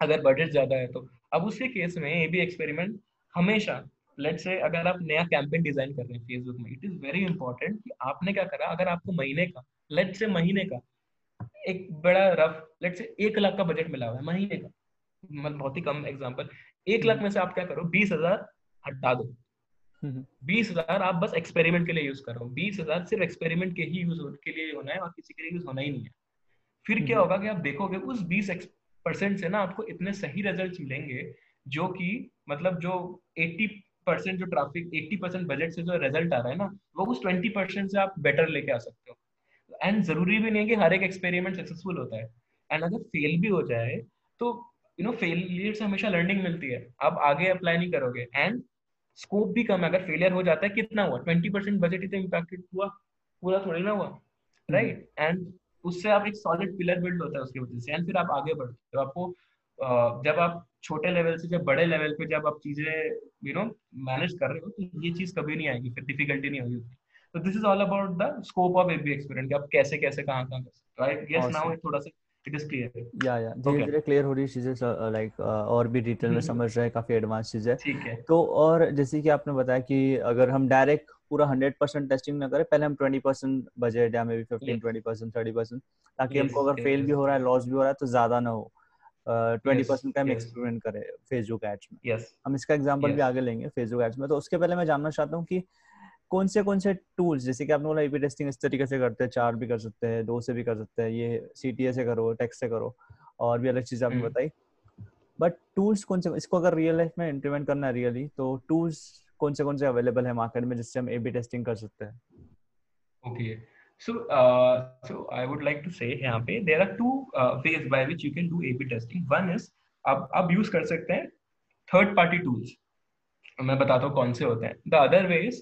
अगर बजट ज़्यादा है तो। अब उसके केस में ए बी एक्सपेरिमेंट हमेशा लेट्स से अगर आप नया कैंपेन डिज़ाइन कर रहे हैं फेसबुक में इट इज़ वेरी इंपॉर्टेंट कि आपने क्या करा, अगर आपको महीने का लेट से महीने का, एक बड़ा रफ लेट से एक लाख का बजट मिला हुआ है, महीने का। मतलब बहुत ही कम एग्ज़ाम्पल एक लाख में से आप क्या करो, बीस हज़ार हटा दो। हम्म। बीस हज़ार आप बस एक्सपेरिमेंट के लिए यूज़ करो बीस हज़ार सिर्फ़ एक्सपेरिमेंट के ही यूज़ के लिए होना है और किसी के लिए यूज़ होना ही नहीं है। फिर क्या हम्म। होगा कि आप देखोगे उस बीस परसेंट से ना आपको इतने सही रिज़ल्ट मिलेंगे जो कि मतलब जो 80 परसेंट जो ट्रैफ़िक 80 परसेंट बजट से जो रिज़ल्ट आ रहा है ना वो उस 20 परसेंट से आप बेटर लेके आ सकते हो। एंड ज़रूरी भी नहीं है कि हर एक एक्सपेरिमेंट सक्सेसफुल होता है। एंड अगर फेल भी हो जाए तो यू नो फेलियर से हमेशा लर्निंग मिलती है। आप आगे अप्लाई नहीं करोगे। एंड स्कोप भी कम है। अगर फेलियर हो जाता है कितना हुआ? ट्वेंटी परसेंट बजट ही तो इम्पैक्टेड हुआ। पूरा थोड़ी ना हुआ। राइट एंड उससे आप एक सॉलिड पिलर बिल्ड होता है उसकी वजह से। एंड फिर आप आगे बढ़ते हो। आपको जब आप छोटे लेवल से जब बड़े लेवल पे जब आप चीज़ें यू नो मैनेज कर रहे हो तो ये चीज़ कभी नहीं आएगी। फिर डिफिकल्टी नहीं होगी तो this is all about the scope of AB experience आप कैसे कैसे कहाँ कहाँ कर सकते हो। राइट यस नाउ थोड़ा सा इट इज़ क्लियर या या धीरे धीरे क्लियर हो रही चीज़ें लाइक और भी डिटेल में हम्म। समझ रहे हैं काफ़ी एडवांस चीज़। है ठीक है। तो और जैसे कि आपने बताया कि अगर हम डायरेक्ट पूरा हंड्रेड परसेंट टेस्टिंग ना करें पहले हम ट्वेंटी परसेंट बजट या maybe fifteen twenty percent thirty percent ताकि हमको अगर फेल भी हो रहा है लॉस भी हो रहा है तो ज़्यादा ना हो। ट्वेंटी परसेंट का हम एक्सपेरिमेंट करें फेसबुक एड्स में। Yes. हम इसका एग्जांपल yes. भी आगे लेंगे फेसबुक एड्स में। तो उसके पहले मैं जानना चाहता हूँ कि कौन से कौन से टूल्स जैसे कि आपने बोला एपी टेस्टिंग इस तरीके से करते हैं चार भी कर सकते हैं दो से भी कर सकते हैं ये सीटीए से करो टेक्स्ट से करो और भी अलग चीज़ें आपने हम्म। बताई। बट टूल्स कौन से इसको अगर रियल लाइफ में इम्प्लीमेंट करना है रियली तो टूल्स कौन से कौन से अवेलेबल है मार्केट में जिससे हम ए बी टेस्टिंग कर सकते हैं? Okay so uh, so i would like to say यहाँ पे there are two uh, ways by which you can do a b testing. One is आप आप यूज़ कर सकते हैं थर्ड पार्टी टूल्स मैं बताता हूँ कौन से होते हैं। द अदर वे इज़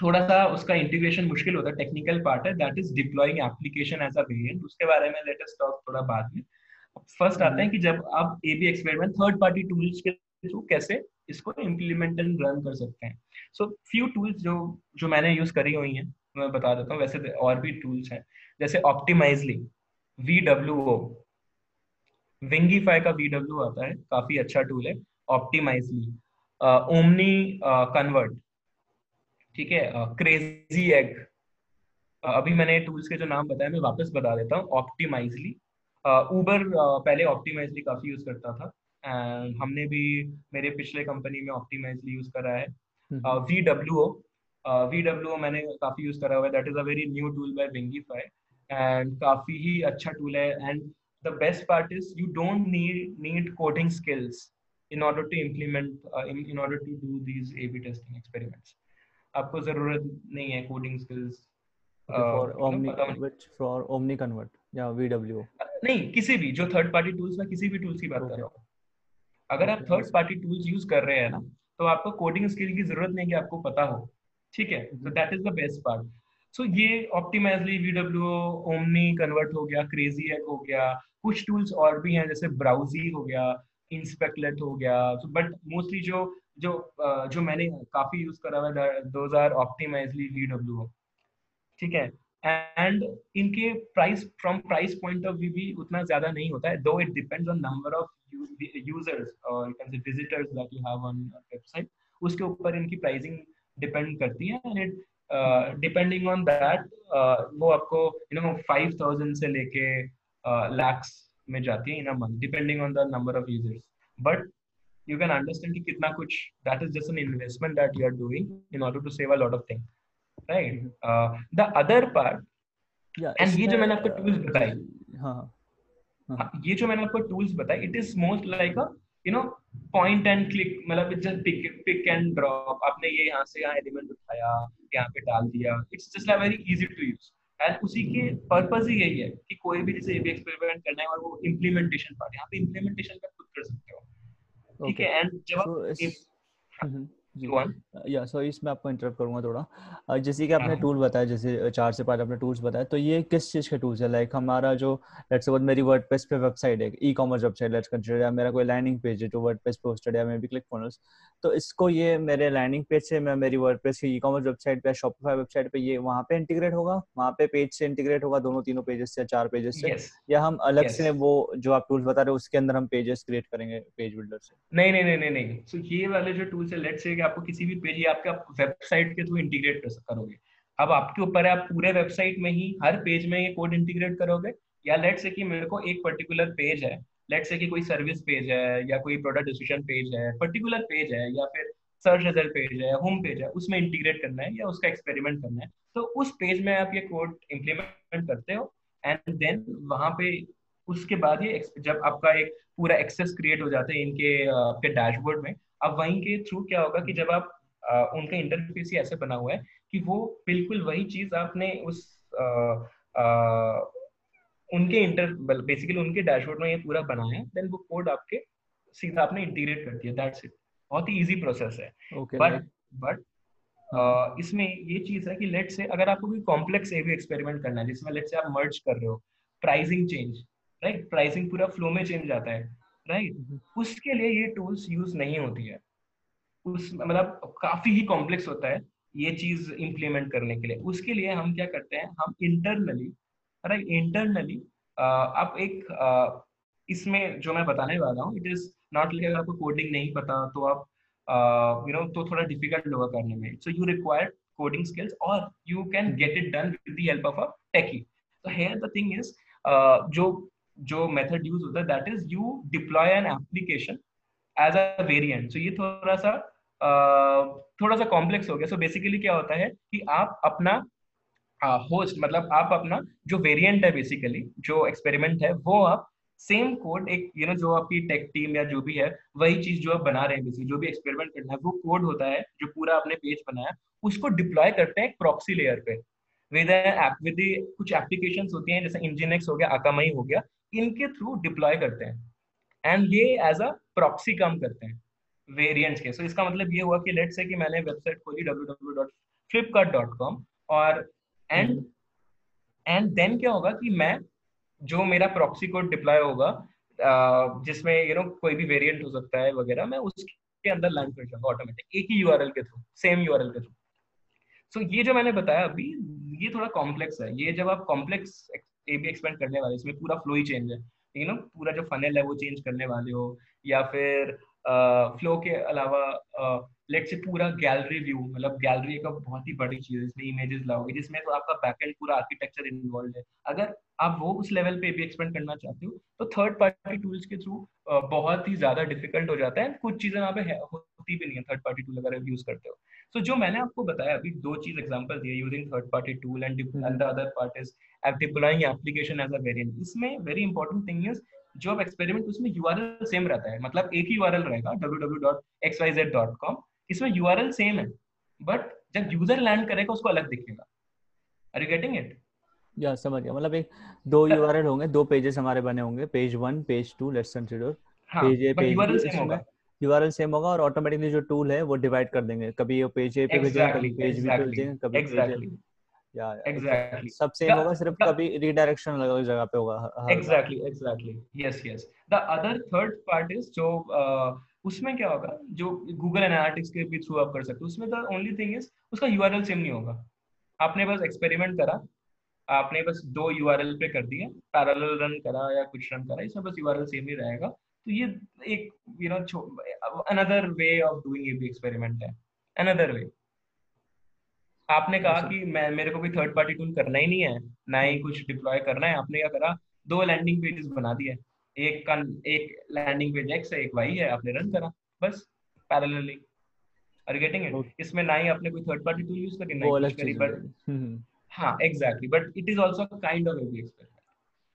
थोड़ा सा उसका इंटीग्रेशन मुश्किल होता है टेक्निकल पार्ट है that is deploying application as a variant उसके बारे में लेटेस्ट टॉक थोड़ा बाद में। फ़र्स्ट आते हैं कि जब आप A B experiment third party tools के थ्रू कैसे इसको इम्प्लीमेंट एंड रन कर सकते हैं। सो फ्यू टूल्स जो जो मैंने यूज़ करी हुई हैं, मैं बता देता हूँ। वैसे और भी टूल्स हैं। जैसे ऑप्टिमाइजली वी डब्ल्यू ओ विंगीफाई का वी डब्ल्यू आता है, काफ़ी अच्छा टूल है ऑप्टिमाइजली ओमनी कन्वर्ट ठीक है? क्रेजी एग अभी मैंने टूल्स के जो नाम बताया मैं वापस बता देता हूँ ऑप्टिमाइजली ऊबर पहले ऑप्टिमाइजली काफ़ी यूज़ करता था एंड हमने भी मेरे पिछले कंपनी में ऑप्टिमाइजली यूज़ करा है। V W O V W O मैंने काफ़ी यूज़ करा हुआ है। That is a very new tool by Wingify and काफ़ी ही अच्छा टूल है। And the best part is you don't need need coding skills in order to implement uh, in, in order to do these A B testing experiments. आपको ज़रूरत नहीं है coding skills for Omni which for Omniconvert या VWO नहीं किसी भी जो थर्ड पार्टी टूल्स में किसी भी टूल्स की बात okay. कर रहा हूँ। अगर आप थर्ड पार्टी टूल्स यूज़ कर रहे हैं ना तो आपको कोडिंग स्किल की ज़रूरत नहीं कि आपको पता हो। ठीक है? तो that is the best part so ये ऑप्टिमाइजली वीडब्ल्यू ओमनी कन्वर्ट हो गया क्रेजी हो गया कुछ टूल्स और भी हैं जैसे ब्राउजी हो गया इंस्पेक्टलेट हो गया। तो बट मोस्टली जो जो जो मैंने काफ़ी यूज़ करा हुआ है दोज आर ऑप्टिमाइजली वीडब्ल्यू ठीक है? एंड इनके price from price point of view भी उतना ज़्यादा नहीं होता है though it depends on number of users और you can say visitors that you have on website उसके ऊपर इनकी प्राइसिंग डिपेंड करती है and it depending on that वो आपको यू नो 5000 से लेके लैक्स uh, में जाती है in a month depending on the number of users but you can understand कि कितना कुछ that is just an investment that you are doing in order to save a lot of thing right the other part and ये जो मैंने आपको टूल्स बताए हाँ, हाँ। हाँ ये जो मैंने आपको टूल्स बताए it is most like a you know point and click मतलब it's just pick pick and drop आपने ये यहाँ से यहाँ एलिमेंट उठाया यहाँ पे डाल दिया. It's just like very easy to use and उसी के पर्पज ही यही है कि कोई भी जैसे एबी एक्सपेरिमेंट करना है और वो इम्प्लीमेंटेशन पार्ट यहाँ पे इम्प्लीमेंटेशन का खुद कर सकते हो। ठीक है एंड जब या सो इसमें आपको इंटरप्ट करूँगा थोड़ा। जैसे कि आपने टूल हाँ। बताया जैसे चार से पाँच आपने टूल्स बताया तो ये किस चीज़ के टूल्स है? लाइक हमारा जो लेट्स सपोज़ मेरी वर्डप्रेस पे वेबसाइट है e commerce website let's consider या मेरा कोई लैंडिंग पेज है जो वर्डप्रेस पे होस्टेड है मे बी क्लिक फनल्स तो इसको ये मेरे लैंडिंग पेज से मैं मेरी वर्डप्रेस की ई कॉमर्स वेबसाइट पे शॉपिफाई वेबसाइट पे ये वहाँ पे इंटीग्रेट होगा। वहाँ पे पेज से इंटीग्रेट होगा दोनों तीनों पेजेस से चार पेजेस से। Yes. या हम अलग yes. से वो जो आप टूल्स बता रहे हो उसके अंदर हम पेजेस क्रिएट करेंगे पेज बिल्डर से। नहीं नहीं नहीं नहीं नहीं। सो ये वाले जो टूल्स है लेट्स से कि आपको किसी भी पेज या आपके वेबसाइट के थ्रू इंटीग्रेट कर करोगे। अब आपके ऊपर है आप पूरे वेबसाइट में ही हर पेज में ये कोड इंटीग्रेट करोगे। या लेट्स से कि मेरे को एक पर्टिकुलर पेज है लेट्स से कि कोई सर्विस पेज है या कोई प्रोडक्ट डिस्क्रिप्शन पेज है पर्टिकुलर पेज है या फिर सर्च रिज़ल्ट पेज है होम पेज है उसमें इंटीग्रेट करना है या उसका एक्सपेरिमेंट करना है। तो उस पेज में आप ये कोड इम्प्लीमेंट करते हो एंड देन वहाँ पे उसके बाद ये जब आपका एक पूरा एक्सेस क्रिएट हो जाता है इनके आपके डैशबोर्ड में अब वहीं के थ्रू क्या होगा कि जब आप उनका इंटरफेस ही ऐसे बना हुआ है कि वो बिल्कुल वही चीज़ आपने उस आ, आ, उनके इंटर बेसिकली उनके डैशबोर्ड में ये पूरा बनाया देन वो कोड आपके सीधा आपने इंटीग्रेट कर दिया दैट्स इट बहुत ही इजी प्रोसेस है. बट बट हाँ। इसमें ये चीज़ है कि लेट से अगर आपको कोई कॉम्प्लेक्स एवी एक्सपेरिमेंट करना है जिसमें लेट से आप मर्ज कर रहे हो प्राइसिंग चेंज राइट प्राइसिंग पूरा फ्लो में चेंज आता है राइट right? उसके लिए ये टूल्स यूज़ नहीं होती है. उस मतलब काफ़ी ही कॉम्प्लेक्स होता है ये चीज़ इंप्लीमेंट करने के लिए. उसके लिए हम क्या करते हैं हम इंटरनली राइट इंटरनली आप एक इसमें जो मैं बताने वाला हूँ इट इज़ नॉट लाइक अगर आपको कोडिंग नहीं पता तो आप यू नो तो थोड़ा डिफ़िकल्ट होगा करने में। So you require coding skills और you can get it done with the help of a techie तो हेयर द थिंग इज़ जो जो मेथड यूज़ होता है that is you deploy an application as a variant so ये थोड़ा सा थोड़ा सा कॉम्प्लेक्स हो गया। सो so बेसिकली क्या होता है कि आप अपना होस्ट मतलब आप अपना जो वेरिएंट है बेसिकली जो एक्सपेरिमेंट है वो आप सेम कोड एक यू you नो know, जो आपकी टेक टीम या जो भी है वही चीज़ जो आप बना रहे हैं बेसिकली जो भी एक्सपेरिमेंट करना है वो कोड होता है जो पूरा आपने पेज बनाया उसको डिप्लॉय करते हैं प्रॉक्सी लेयर पे। विद विद कुछ एप्लीकेशन होती हैं जैसे इंजिनेक्स हो गया अकामई हो गया इनके थ्रू डिप्लॉय करते हैं। एंड ये एज अ प्रॉक्सी काम करते हैं वेरिएंट्स के। सो so, इसका मतलब ये हुआ कि लेट से कि मैंने वेबसाइट खोली www.flipkart.com और एंड एंड देन क्या होगा कि मैं जो मेरा प्रॉक्सी कोड डिप्लॉय होगा जिसमें यू नो कोई भी वेरिएंट हो सकता है वगैरह मैं उसके अंदर लैंड कर जाऊँगा ऑटोमेटिक एक ही यूआरएल के थ्रू सेम यूआरएल के थ्रू सो ये जो मैंने बताया अभी ये थोड़ा कॉम्प्लेक्स है. ये जब आप कॉम्प्लेक्स ए बी एक्सपेंड करने वाले इसमें पूरा फ्लो ही चेंज है. यू नो पूरा जो फनल है वो चेंज करने वाले हो या फिर फ्लो के अलावा लेट से पूरा गैलरी व्यू मतलब गैलरी एक बहुत ही बड़ी चीज़ है इसमें इमेजेस लाओगे जिसमें तो आपका बैकएंड पूरा आर्किटेक्चर इन्वॉल्व है। अगर आप वो उस लेवल पे भी एक्सपेंड करना चाहते हो तो थर्ड पार्टी टूल्स के थ्रू बहुत ही ज़्यादा डिफ़िकल्ट हो जाता है। कुछ चीज़ें वहाँ पे होती भी नहीं है थर्ड पार्टी टूल अगर यूज़ करते हो। सो so, जो मैंने आपको बताया अभी दो चीज़ एग्जांपल दिए using third party tool and the other part is deploying application as a variant इसमें वेरी इंपॉर्टेंट थिंग इज़ जो एक्सपेरिमेंट उसमें यूआरएल सेम रहता है। मतलब एक ही यूआरएल रहेगा www.xyz.com इसमें यूआरएल सेम है बट जब यूज़र लैंड करेगा उसको अलग दिखेगा। आर यू गेटिंग इट या समझ गया। मतलब एक दो यूआरएल होंगे दो पेजेस हमारे बने होंगे page one page two let's consider page A page URL same होगा। यूआरएल सेम होगा और ऑटोमेटिकली जो टूल है वो डिवाइड कर देंगे। कभी वो पेज ए पे भेजेंगे कभी पेज बी पे भेजेंगे कभी पेज या एग्जैक्टली सब सेम होगा सिर्फ़ कभी रीडायरेक्शन अलग अलग जगह पे होगा exactly exactly yes yes the other third part is जो उसमें क्या होगा? जो गूगल एनालिटिक्स के भी थ्रू आप कर सकते हो उसमें द ओनली थिंग इज़ उसका यूआरएल सेम नहीं होगा। आपने बस एक्सपेरिमेंट करा आपने बस दो यूआरएल पे कर दिया पैरेलल रन करा या कुछ रन करा इसमें बस यूआरएल सेम ही रहेगा। तो ये एक you know another way of doing a experiment है। अनदर वे आपने कहा कि मैं मेरे को कोई थर्ड पार्टी टूल करना ही नहीं है ना ही कुछ डिप्लॉय करना है। आपने क्या करा? दो लैंडिंग पेजेस बना दिए। एक का एक लैंडिंग पेज एक्स है एक वाई है आपने रन करा बस पैरेलली आर गेटिंग इट इसमें ना ही आपने कोई थर्ड पार्टी टूल यूज़ करी ना कुछ करी बट हाँ exactly but it is also kind of AB experiment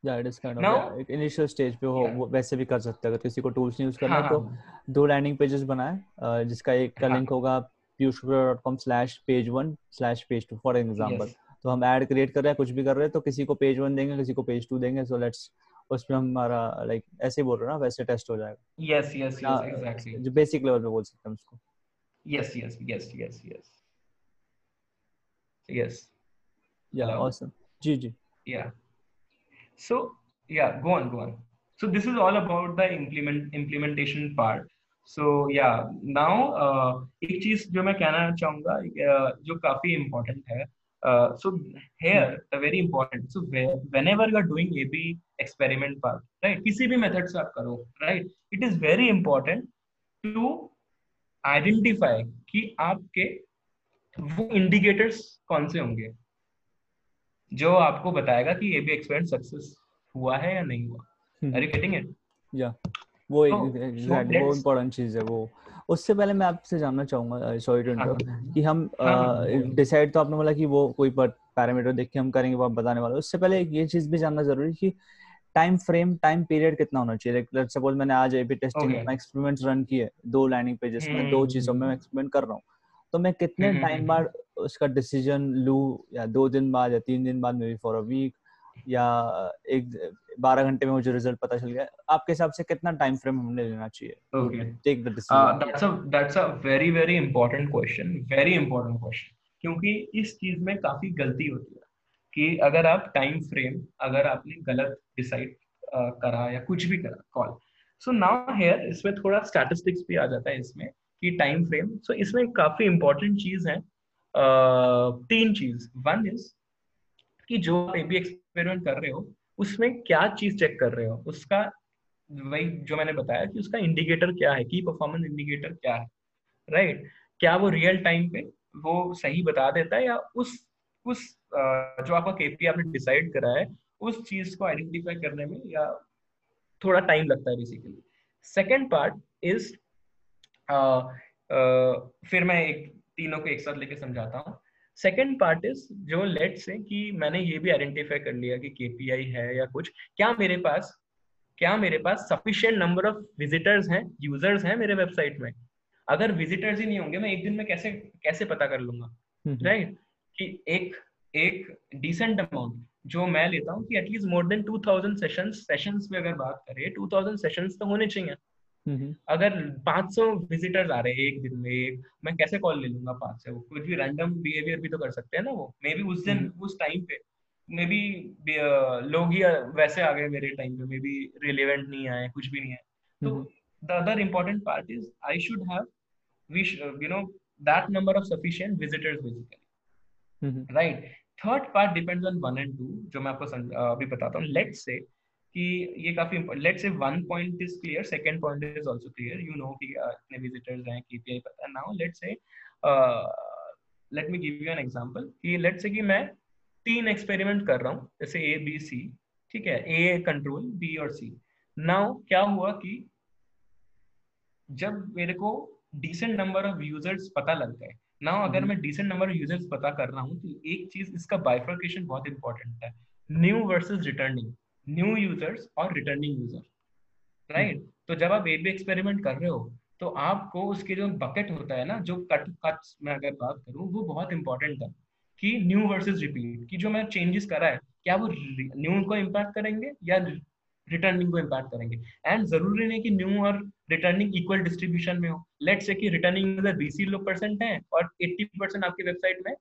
या इट इज़ काइंड ऑफ़ एक इनिशियल स्टेज पे हो वो वैसे भी कर सकते हैं अगर किसी को टूल्स नहीं यूज़ करना हाँ, तो हाँ. दो लैंडिंग पेजेस बनाए जिसका एक का लिंक हाँ। होगा piyushgupta.com/page1/page2 फॉर एग्जांपल तो हम ऐड क्रिएट कर रहे हैं कुछ भी कर रहे हैं तो किसी को पेज वन देंगे किसी को पेज टू देंगे सो लेट्स उसमें हमारा लाइक like, ऐसे बोल रहे ना वैसे टेस्ट हो जाएगा। यस यस यस एग्जैक्टली जो बेसिक लेवल पे बोल सकते हैं उसको। Yes yes yes yes yes yes yeah awesome ji ji. Yeah yeah go on go on. So this is all about the implement implementation part. So yeah now uh, एक चीज़ जो मैं कहना चाहूँगा uh, जो काफ़ी important है Uh, so here the very important so where, whenever you are doing ab experiment part right किसी भी method से आप करो right it is very important to identify कि आपके वो indicators कौन से होंगे जो आपको बताएगा कि बी एक्सपेरिमेंट सक्सेस हुआ है या नहीं हुआ आर यू गेटिंग इट या वो एग्जैक्टली वो इम्पोर्टेंट चीज़ है वो उससे पहले मैं आपसे जानना चाहूँगा सॉरी टू इंटरप्ट कि हम डिसाइड हाँ, हाँ, तो आपने बोला कि वो कोई पैरामीटर देख के हम करेंगे वो आप बताने वाले उससे पहले ये चीज़ भी जानना ज़रूरी कि टाइम फ्रेम टाइम पीरियड कितना होना चाहिए? लेट्स सपोज़ मैंने आज एबी टेस्टिंग में एक्सपेरिमेंट्स रन किए दो लैंडिंग पेजेस में दो hmm, चीज़ों में एक्सपेरिमेंट कर रहा हूँ। तो मैं कितने टाइम hmm, hmm, बाद उसका डिसीज़न लू? या दो दिन बाद या तीन दिन बाद maybe for a week या एक बारह घंटे में मुझे रिज़ल्ट पता चल गया। आपके हिसाब से कितना टाइम फ्रेम हमने लेना चाहिए? Take the that's a that's a very very important question very important question क्योंकि इस चीज़ में काफ़ी गलती होती है कि अगर आप टाइम फ्रेम अगर आपने गलत डिसाइड करा या कुछ भी करा कॉल सो नाउ हेयर इसमें थोड़ा स्टैटिस्टिक्स भी आ जाता है इसमें कि टाइम फ्रेम सो इसमें काफ़ी इंपॉर्टेंट चीज़ है। तीन चीज़. वन इज़ कि जो आप एबी एक्सपेरिमेंट कर रहे हो, उसमें क्या चीज़ चेक कर रहे हो? उसका वही जो मैंने बताया कि उसका इंडिकेटर क्या है की परफॉर्मेंस इंडिकेटर क्या है राइट right? क्या वो रियल टाइम पे वो सही बता देता है या उस उस जो आपका केपी आपने डिसाइड करा है, उस चीज़ को आइडेंटिफाई करने में या थोड़ा टाइम लगता है बेसिकली सेकेंड पार्ट इज़ फिर मैं एक तीनों को एक साथ लेके समझाता हूँ। सेकेंड पार्ट इज़ जो लेट से कि मैंने ये भी आइडेंटिफाई कर लिया कि केपीआई है या कुछ क्या मेरे पास क्या मेरे पास सफिशियंट नंबर ऑफ़ विजिटर्स हैं यूज़र्स हैं मेरे वेबसाइट में? अगर विजिटर्स ही नहीं होंगे मैं एक दिन में कैसे कैसे पता कर लूँगा? Right right? कि एक एक डिसेंट अमाउंट जो मैं लेता हूँ कि at least more than 2000 sessions sessions में अगर बात करें 2000 सेशंस तो होने चाहिए। अगर 500 विजिटर्स आ रहे हैं एक दिन में एक मैं कैसे कॉल ले लूँगा पाँच से? वो कुछ भी रैंडम बिहेवियर भी तो कर सकते हैं ना वो। मे बी उस दिन उस टाइम पे। मे बी लोग ही वैसे आ गए मेरे टाइम पे। मे बी रिलेवेंट नहीं आए कुछ भी नहीं है तो the other important part is I should have we you know that number of sufficient visitors basically right third part depends on one and two जो मैं आपको अभी बताता हूँ। लेट्स से कि ये काफ़ी let's say one point is clear second point is also clear you know कि कितने विजिटर्स हैं केपीआई पता है। Now let's say let me give you an example कि लेट से कि मैं तीन एक्सपेरिमेंट कर रहा हूँ जैसे ए बी सी ठीक है? ए कंट्रोल बी और सी नाउ क्या हुआ कि जब मेरे को डिसेंट नंबर ऑफ़ यूज़र्स पता लग गए नाउ अगर हम्म। मैं डिसेंट नंबर ऑफ़ यूज़र्स पता कर रहा हूँ तो एक चीज़ इसका बाइफर्केशन बहुत इंपॉर्टेंट है। New versus returning new users और रिटर्निंग यूज़र राइट तो जब आप ए बी एक्सपेरिमेंट कर रहे हो तो आपको उसके जो बकेट होता है ना जो कट कट में अगर बात करूँ वो बहुत इंपॉर्टेंट है कि न्यू वर्सेस रिपीट कि जो मैं चेंजेस करा है क्या वो न्यू को इम्पैक्ट करेंगे या रिटर्निंग को इम्पैक्ट करेंगे? एंड ज़रूरी नहीं कि न्यू और रिटर्निंग इक्वल डिस्ट्रीब्यूशन में हो। लेट से कि रिटर्निंग यूज़र बीसी लोग परसेंट है और 80 परसेंट आपकी वेबसाइट में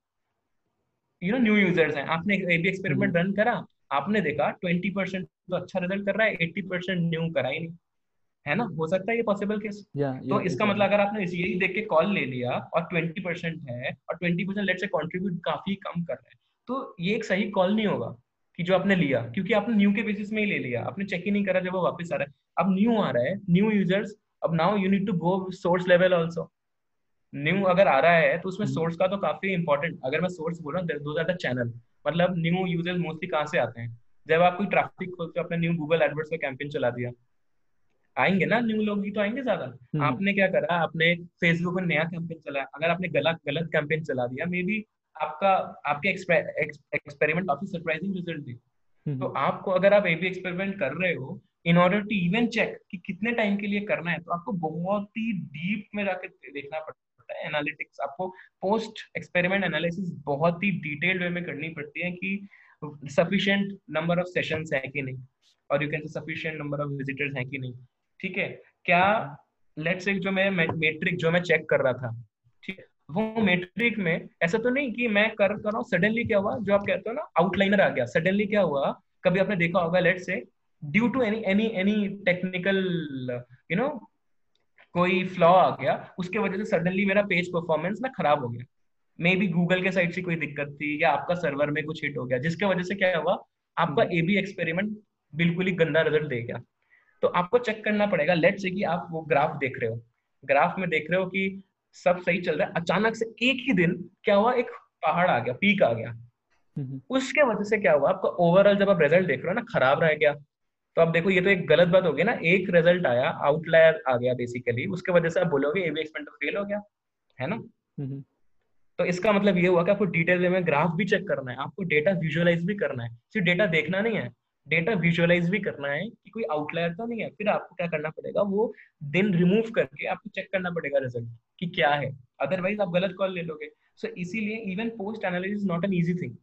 यू नो न्यू यूज़र्स हैं। आपने ए बी एक्सपेरिमेंट रन करा आपने देखा ट्वेंटी परसेंट तो अच्छा रिज़ल्ट कर रहा है एट्टी परसेंट न्यू करा ही नहीं। है ना? हो सकता है ये पॉसिबल केस yeah, yeah, तो इसका मतलब अगर आपने यही देख के कॉल ले लिया और ट्वेंटी परसेंट है और twenty percent let's say contribute काफ़ी कम कर रहा है तो ये एक सही कॉल नहीं होगा कि जो आपने लिया क्योंकि आपने न्यू के बेसिस में ही ले लिया। आपने चेक ही नहीं करा जब वो वापस आ रहा है। अब न्यू आ रहा है न्यू यूज़र्स अब now you need to go source level also new अगर आ रहा है तो उसमें सोर्स hmm. का तो काफ़ी इंपॉर्टेंट अगर मैं सोर्स बोल रहा हूँ दो ज़्यादा चैनल मतलब न्यू यूज़र्स मोस्टली कहाँ से आते हैं? जब आप कोई ट्रैफ़िक खोलते हो अपने न्यू गूगल एडवर्ड्स का कैंपेन चला दिया आएँगे ना न्यू लोग ही तो आएँगे ज़्यादा। हम्म। आपने क्या करा? आपने फेसबुक पर नया कैंपेन चलाया अगर आपने गलत गलत कैंपेन चला दिया मे बी आपका आपके एक्सपेरिमेंट काफ़ी सरप्राइजिंग रिज़ल्ट दी। तो आपको अगर आप एबी एक्सपेरिमेंट कर रहे हो in order to even check कि कितने टाइम के लिए करना है तो आपको बहुत ही डीप में जाकर देखना पड़ता है एनालिटिक्स आपको पोस्ट एक्सपेरिमेंट एनालिसिस बहुत ही डिटेल्ड वे में करनी पड़ती है कि सफिशिएंट नंबर ऑफ़ सेशंस है कि नहीं? और you can say sufficient number of visitors हैं कि नहीं? ठीक है? क्या लेट्स से जो मैं मेट्रिक जो मैं चेक कर रहा था, ठीक है? वो मेट्रिक में ऐसा तो नहीं कि मैं कर कर रहा हूँ सडनली क्या हुआ? जो आप कहते हो ना आउटलाइनर आ गया। सडनली क्या हुआ? कभी आपने देखा होगा लेट से due to any any any technical you know कोई फ्लॉ आ गया उसके वजह से सडनली मेरा पेज परफॉर्मेंस ना खराब हो गया। मे बी गूगल के साइड से कोई दिक्कत थी या आपका सर्वर में कुछ हिट हो गया जिसके वजह से क्या हुआ आपका ए बी एक्सपेरिमेंट बिल्कुल ही गंदा रिज़ल्ट दे गया। तो आपको चेक करना पड़ेगा लेट से कि आप वो ग्राफ देख रहे हो। ग्राफ में देख रहे हो कि सब सही चल रहा है। अचानक से एक ही दिन क्या हुआ एक पहाड़ आ गया पीक आ गया। उसके वजह से क्या हुआ आपका ओवरऑल जब आप रिज़ल्ट देख रहे हो ना खराब रह गया। तो आप देखो ये तो एक गलत बात हो गई ना। एक रिज़ल्ट आया आउटलायर आ गया बेसिकली उसके वजह से आप बोलोगे एबी एक्सपेरिमेंट फेल हो गया है ना? तो इसका मतलब ये हुआ कि आपको डिटेल में ग्राफ भी चेक करना है आपको डेटा विजुअलाइज भी करना है। सिर्फ़ डेटा देखना नहीं है डेटा विजुअलाइज भी करना है कि कोई आउटलायर तो नहीं है। फिर आपको क्या करना पड़ेगा? वो दिन रिमूव करके आपको चेक करना पड़ेगा रिज़ल्ट कि क्या है। अदरवाइज़ आप गलत कॉल ले लोगे। सो so, इसीलिए even post analysis not an easy thing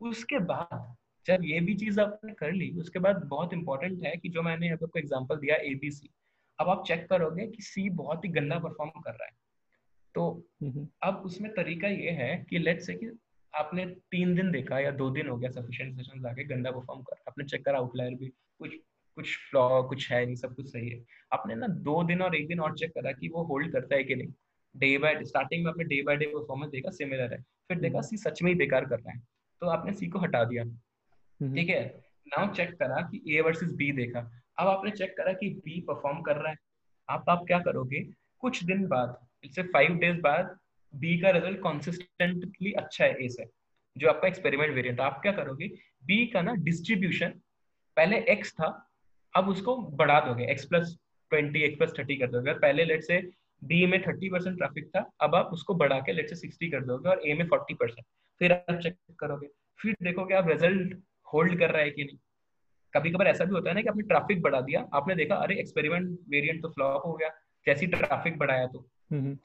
उसके बाद जब ये भी चीज़ आपने कर ली। उसके बाद बहुत इंपॉर्टेंट है कि जो मैंने आपको एग्ज़ाम्पल दिया ए बी सी अब आप चेक करोगे कि सी बहुत ही गंदा परफॉर्म कर रहा है। तो अब उसमें तरीका ये है कि लेट से कि आपने तीन दिन देखा या दो दिन हो गया सफिशिएंट सेशंस आके गंदा परफॉर्म कर। आपने चेक करा आउटलायर भी कुछ कुछ फ्लॉ कुछ है नहीं सब कुछ सही है। आपने ना दो दिन और एक दिन और चेक करा कि वो होल्ड करता है कि नहीं। डे बाय डे स्टार्टिंग में आपने डे बाय डे परफॉर्मेंस देखा सिमिलर है। फिर देखा सी सच में ही बेकार कर रहा है। तो आपने सी को हटा दिया। ठीक है? नाउ चेक करा कि ए वर्सेस बी देखा। अब आपने चेक करा कि बी परफॉर्म कर रहा है। आप आप क्या करोगे? कुछ दिन बाद इससे फाइव डेज़ बाद बी का रिज़ल्ट कॉन्सिस्टेंटली अच्छा है ए से, जो आपका एक्सपेरिमेंट वेरिएंट आप क्या करोगे? बी का ना डिस्ट्रीब्यूशन पहले एक्स था, अब उसको बढ़ा दोगे। X plus twenty X plus thirty कर दोगे। पहले लेट से बी में थर्टी परसेंट ट्रैफ़िक था, अब आप उसको बढ़ा के लेट से सिक्सटी कर दोगे और ए में फोर्टी परसेंट फिर आप चेक करोगे। फिर देखोगे आप रिज़ल्ट होल्ड कर रहा है कि नहीं? कभी कभार ऐसा भी होता है ना कि आपने ट्रैफ़िक बढ़ा दिया आपने देखा अरे एक्सपेरिमेंट वेरिएंट तो फ्लॉप हो गया जैसी ट्रैफ़िक बढ़ाया तो। हम्म, हम्म।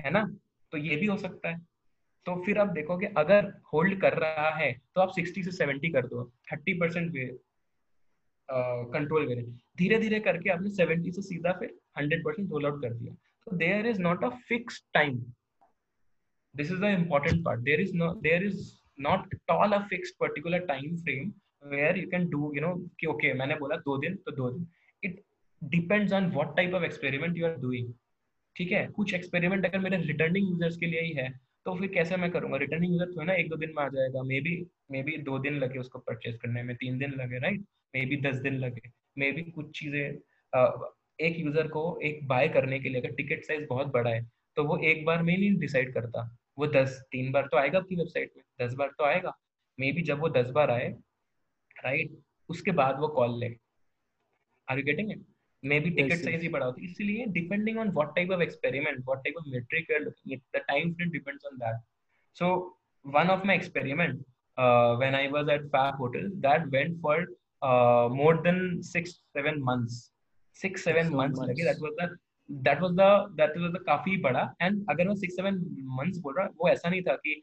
है ना? तो ये भी हो सकता है। तो फिर आप देखोगे अगर होल्ड कर रहा है तो आप 60 से 70 कर दो 30 परसेंट कंट्रोल करें। धीरे धीरे करके आपने 70 से सीधा फिर 100 परसेंट रोल आउट कर दिया। तो there is not a fix time this is the important part there is no there is not all a fix particular time frame where you can do you know कि okay, मैंने बोला दो दिन तो दो दिन। It depends on what type of experiment you are doing ठीक है? कुछ एक्सपेरिमेंट अगर मेरे रिटर्निंग यूज़र्स के लिए ही है तो फिर कैसे मैं करूँगा? रिटर्निंग यूज़र है ना एक दो दिन में आ जाएगा मे बी मे बी दो दिन लगे उसको परचेज करने में तीन दिन लगे राइट मे बी दस दिन लगे मे बी कुछ चीज़ें एक यूज़र को एक बाय करने के लिए अगर टिकट साइज़ बहुत बड़ा है तो वो एक बार में नहीं डिसाइड करता। वो दस तीन बार तो आएगा आपकी वेबसाइट में दस बार तो आएगा। मे बी जब वो दस बार आए राइट उसके बाद वो कॉल ले। Are you getting it maybe ticket size ही बड़ा होता है। इसलिए depending on what type of experiment what type of metric you are looking at the time frame depends on that so one of my experiment uh, when I was at Fab Hotel that went for uh, more than six seven months. Six seven six months लगे that was the that was the that was the काफ़ी बड़ा। एंड अगर मैं six seven months बोल रहा वो ऐसा नहीं था कि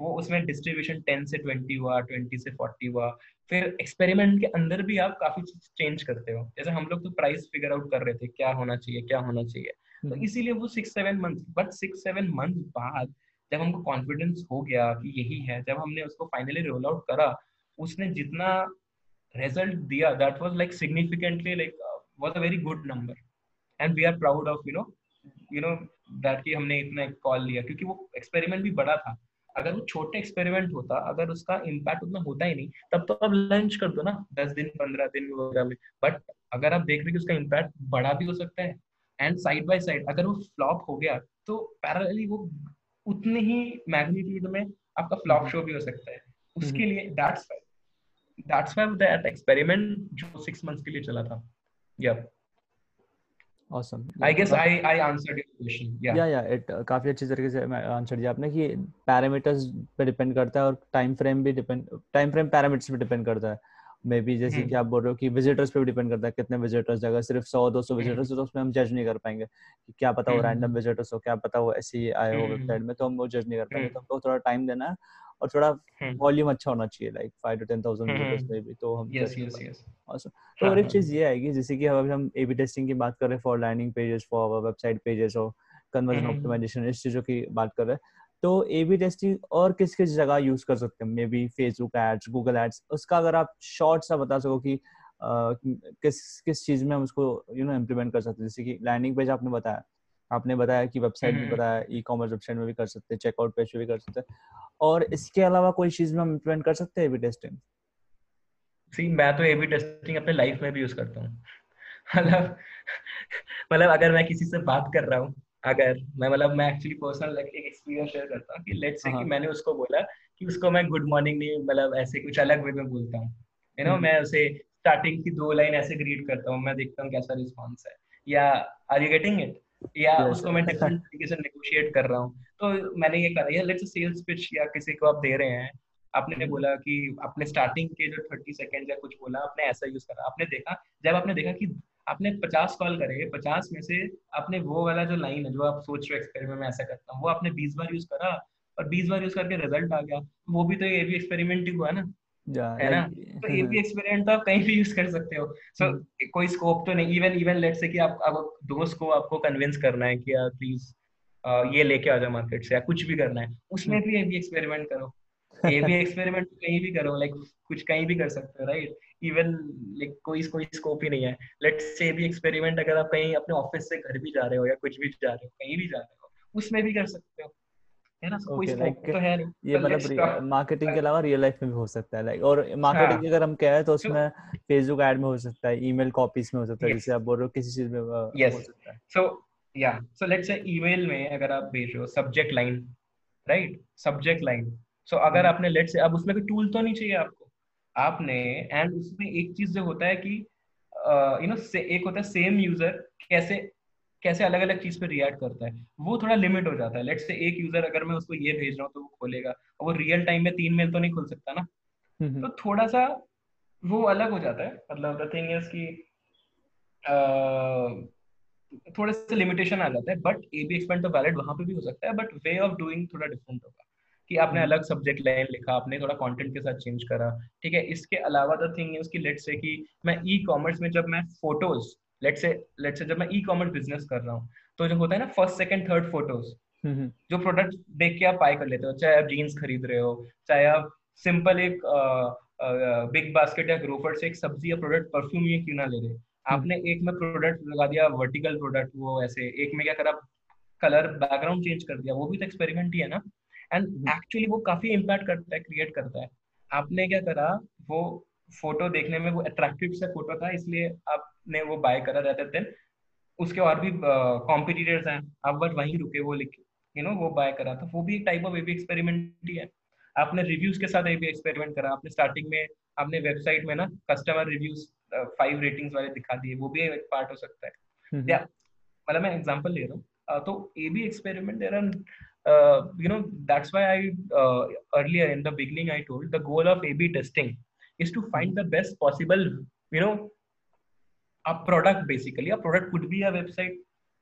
वो उसमें डिस्ट्रीब्यूशन टेन से ट्वेंटी हुआ ट्वेंटी से फोर्टी हुआ। फिर एक्सपेरिमेंट के अंदर भी आप काफ़ी चेंज करते हो। जैसे हम लोग तो प्राइस फिगर आउट कर रहे थे क्या होना चाहिए क्या होना चाहिए। तो हम्म। इसीलिए वो six seven month but six seven month बाद जब हमको कॉन्फिडेंस हो गया कि यही है जब हमने उसको फाइनली रोल आउट करा उसने जितना रिज़ल्ट दिया that was like significantly like was a very good number and we are proud of you know you know that कि हमने इतना कॉल लिया। क्योंकि वो एक्सपेरिमेंट भी बड़ा था। अगर वो छोटे एक्सपेरिमेंट होता अगर उसका इम्पैक्ट उतना होता ही नहीं तब तो आप लंच कर दो ना दस दिन पंद्रह दिन वगैरह में। बट अगर आप देख रहे कि उसका इम्पैक्ट बड़ा भी हो सकता है एंड साइड बाय साइड अगर वो फ्लॉप हो गया तो पैरेलली वो उतने ही मैग्नीट्यूड में आपका फ्लॉप शो भी हो सकता है। उसके लिए दैट्स दैट्स दैट एक्सपेरिमेंट जो सिक्स मंथ्स के लिए चला था। या awesome. I guess i i answered your question. Yeah. Yeah yeah. It uh, काफ़ी अच्छी तरीके से आंसर दिया आपने कि पैरामीटर्स पे डिपेंड करता है और टाइम फ्रेम भी डिपेंड टाइम फ्रेम पैरामीटर्स पे डिपेंड करता है। मे बी जैसे कि आप बोल रहे हो कि विजिटर्स पे भी डिपेंड करता है कितने विजिटर्स अगर सिर्फ़ सौ दो सौ विजिटर्स तो उसमें हम जज नहीं कर पाएँगे कि क्या पता वो रैंडम विजिटर्स हो क्या पता वो ऐसे ही आए हो वेबसाइट में तो हम वो जज नहीं कर पाएँगे। तो हमको थोड़ा टाइम देना है और थोड़ा वॉल्यूम अच्छा होना चाहिए like five to ten thousand में भी तो हम यस यस यस तो और एक चीज़ ये आएगी जैसे कि अभी हम ए बी टेस्टिंग की बात कर रहे हैं for landing pages for website pages और कन्वर्जन ऑप्टिमाइजेशन इस चीज़ों की बात कर रहे हैं। तो ए बी टेस्टिंग और किस किस जगह यूज़ कर सकते हैं? Maybe Facebook ads Google ads उसका अगर आप शॉर्ट सा बता सको कि uh, किस किस चीज़ में हम उसको यू नो इम्प्लीमेंट कर सकते हैं? जैसे कि लैंडिंग पेज आपने बताया आपने बताया कि वेबसाइट में बताया ई कॉमर्स वेबसाइट में भी कर सकते हैं चेकआउट पेज पे भी कर सकते हैं। और इसके अलावा कोई चीज़ में हम इम्प्लीमेंट कर सकते हैं ए टेस्टिंग सी मैं तो ए बी टेस्टिंग अपने लाइफ में भी यूज़ करता हूँ। मतलब मतलब अगर मैं किसी से बात कर रहा हूँ अगर मैं मतलब मैं एक्चुअली पर्सनल एक एक्सपीरियंस शेयर करता हूँ कि लेट्स से कि हाँ। मैंने उसको बोला कि उसको मैं गुड मॉर्निंग नहीं मतलब ऐसे कुछ अलग वे में बोलता हूँ। यू नो मैं उसे स्टार्टिंग की दो लाइन ऐसे ग्रीट करता हूँ मैं देखता हूँ कैसा रिस्पॉन्स है। या आर यू गेटिंग इट या yes. उसको मैं डिफरेंट तरीके से नेगोशिएट कर रहा हूँ। तो मैंने ये करा या लेट्स सेल्स पिच या किसी को आप दे रहे हैं। आपने हम्म। बोला कि आपने स्टार्टिंग के जो थर्टी सेकेंड या कुछ बोला आपने ऐसा यूज़ करा। आपने देखा जब आपने देखा कि आपने पचास कॉल करे पचास में से आपने वो वाला जो लाइन है जो आप सोच रहे हो एक्सपेरिमेंट में ऐसा करता हूँ वो आपने बीस बार यूज़ करा और बीस बार यूज़ करके रिज़ल्ट आ गया। वो भी तो ये भी एक्सपेरिमेंट ही हुआ ना। है ना? तो ये भी एक्सपेरिमेंट तो आप कहीं भी यूज़ कर सकते हो। सो so, हम्म। कोई स्कोप तो नहीं इवन इवन से कि आप अब दोस्त को आपको कन्विंस करना है कि यार प्लीज़ ये लेके आ जाओ मार्केट से या कुछ भी करना है उसमें हम्म। भी ये भी एक्सपेरिमेंट करो। ये भी एक्सपेरिमेंट कहीं भी करो लाइक कुछ कहीं भी कर सकते हो राइट इवन लाइक कोई कोई स्कोप ही नहीं है। लेट्स से भी एक्सपेरिमेंट अगर आप कहीं अपने ऑफ़िस से घर भी जा रहे हो या कुछ भी जा रहे हो कहीं भी जा रहे हो उसमें भी कर सकते हो। है ना okay, like, तो है नहीं। ये मतलब मार्केटिंग के अलावा रियल लाइफ में भी हो सकता है लाइक और मार्केटिंग हाँ, अगर हम कहें तो उसमें फेसबुक एड में हो सकता है ईमेल कॉपीज में हो सकता है जैसे आप बोल रहे हो किसी चीज़ में हो सकता है। सो या सो लेट्स से ईमेल में अगर आप भेज रहे हो subject line right subject line so अगर हम्म। आपने लेट्स से अब उसमें कोई टूल तो नहीं चाहिए आपको? आपने एंड उसमें एक चीज़ जो होता है कि यू नो एक होता है सेम यूज़र कैसे कैसे अलग अलग चीज़ पे रिएक्ट करता है वो थोड़ा लिमिट हो जाता है। लेट्स से एक यूज़र अगर मैं उसको ये भेज रहा हूँ तो वो खोलेगा और वो रियल टाइम में तीन मेल तो नहीं खुल सकता ना? तो थोड़ा सा वो अलग हो जाता है। मतलब द थिंग इज़ की थोड़े से लिमिटेशन आ जाता है बट ए बी एक्सपेंड तो वैलिड वहाँ पे भी हो सकता है बट वे ऑफ़ डूइंग थोड़ा डिफरेंट होगा। कि आपने हम्म। अलग सब्जेक्ट लाइन लिखा आपने थोड़ा कंटेंट के साथ चेंज करा ठीक है? इसके अलावा द थिंग इज़ कि लेट्स से कि मैं ई e कॉमर्स में जब मैं photos let's say let's say जब मैं ई कॉमर्स बिज़नेस कर रहा हूँ तो जो होता है ना फ़र्स्ट सेकंड थर्ड फ़ोटोज़ जो प्रोडक्ट देख के आप बाय कर लेते हो चाहे आप जीन्स खरीद रहे हो चाहे आप सिंपल एक बिग बास्केट या ग्रोफर से एक सब्ज़ी या प्रोडक्ट परफ्यूम ये क्यों ना ले रहे हम्म। आपने एक में प्रोडक्ट लगा दिया वर्टिकल प्रोडक्ट वो ऐसे एक में क्या करा कलर बैकग्राउंड चेंज कर दिया वो भी तो एक्सपेरिमेंट ही है ना एंड एक्चुअली हम्म। वो काफ़ी इम्पैक्ट करता है क्रिएट करता है आपने क्या करा वो फ़ोटो देखने में वो अट्रैक्टिव से फ़ोटो था इसलिए आपने वो बाय करा रहते थे उसके और भी कॉम्पिटिटर्स हैं आप बस वहीं रुके वो लिख यू नो वो बाय करा था। वो भी एक type of A B experiment ही है। आपने रिव्यूज़ के साथ एबी एक्सपेरिमेंट करा आपने स्टार्टिंग में आपने वेबसाइट में ना कस्टमर रिव्यूज़ फाइव रेटिंग्स वाले दिखा दिए वो भी एक पार्ट हो सकता है। हम्म। मतलब मैं एग्जांपल ले रहा हूँ। तो A B experiment there are know that's why i uh, earlier in the beginning i told the goal of a b testing is to find the best possible you know a product basically a product could be a website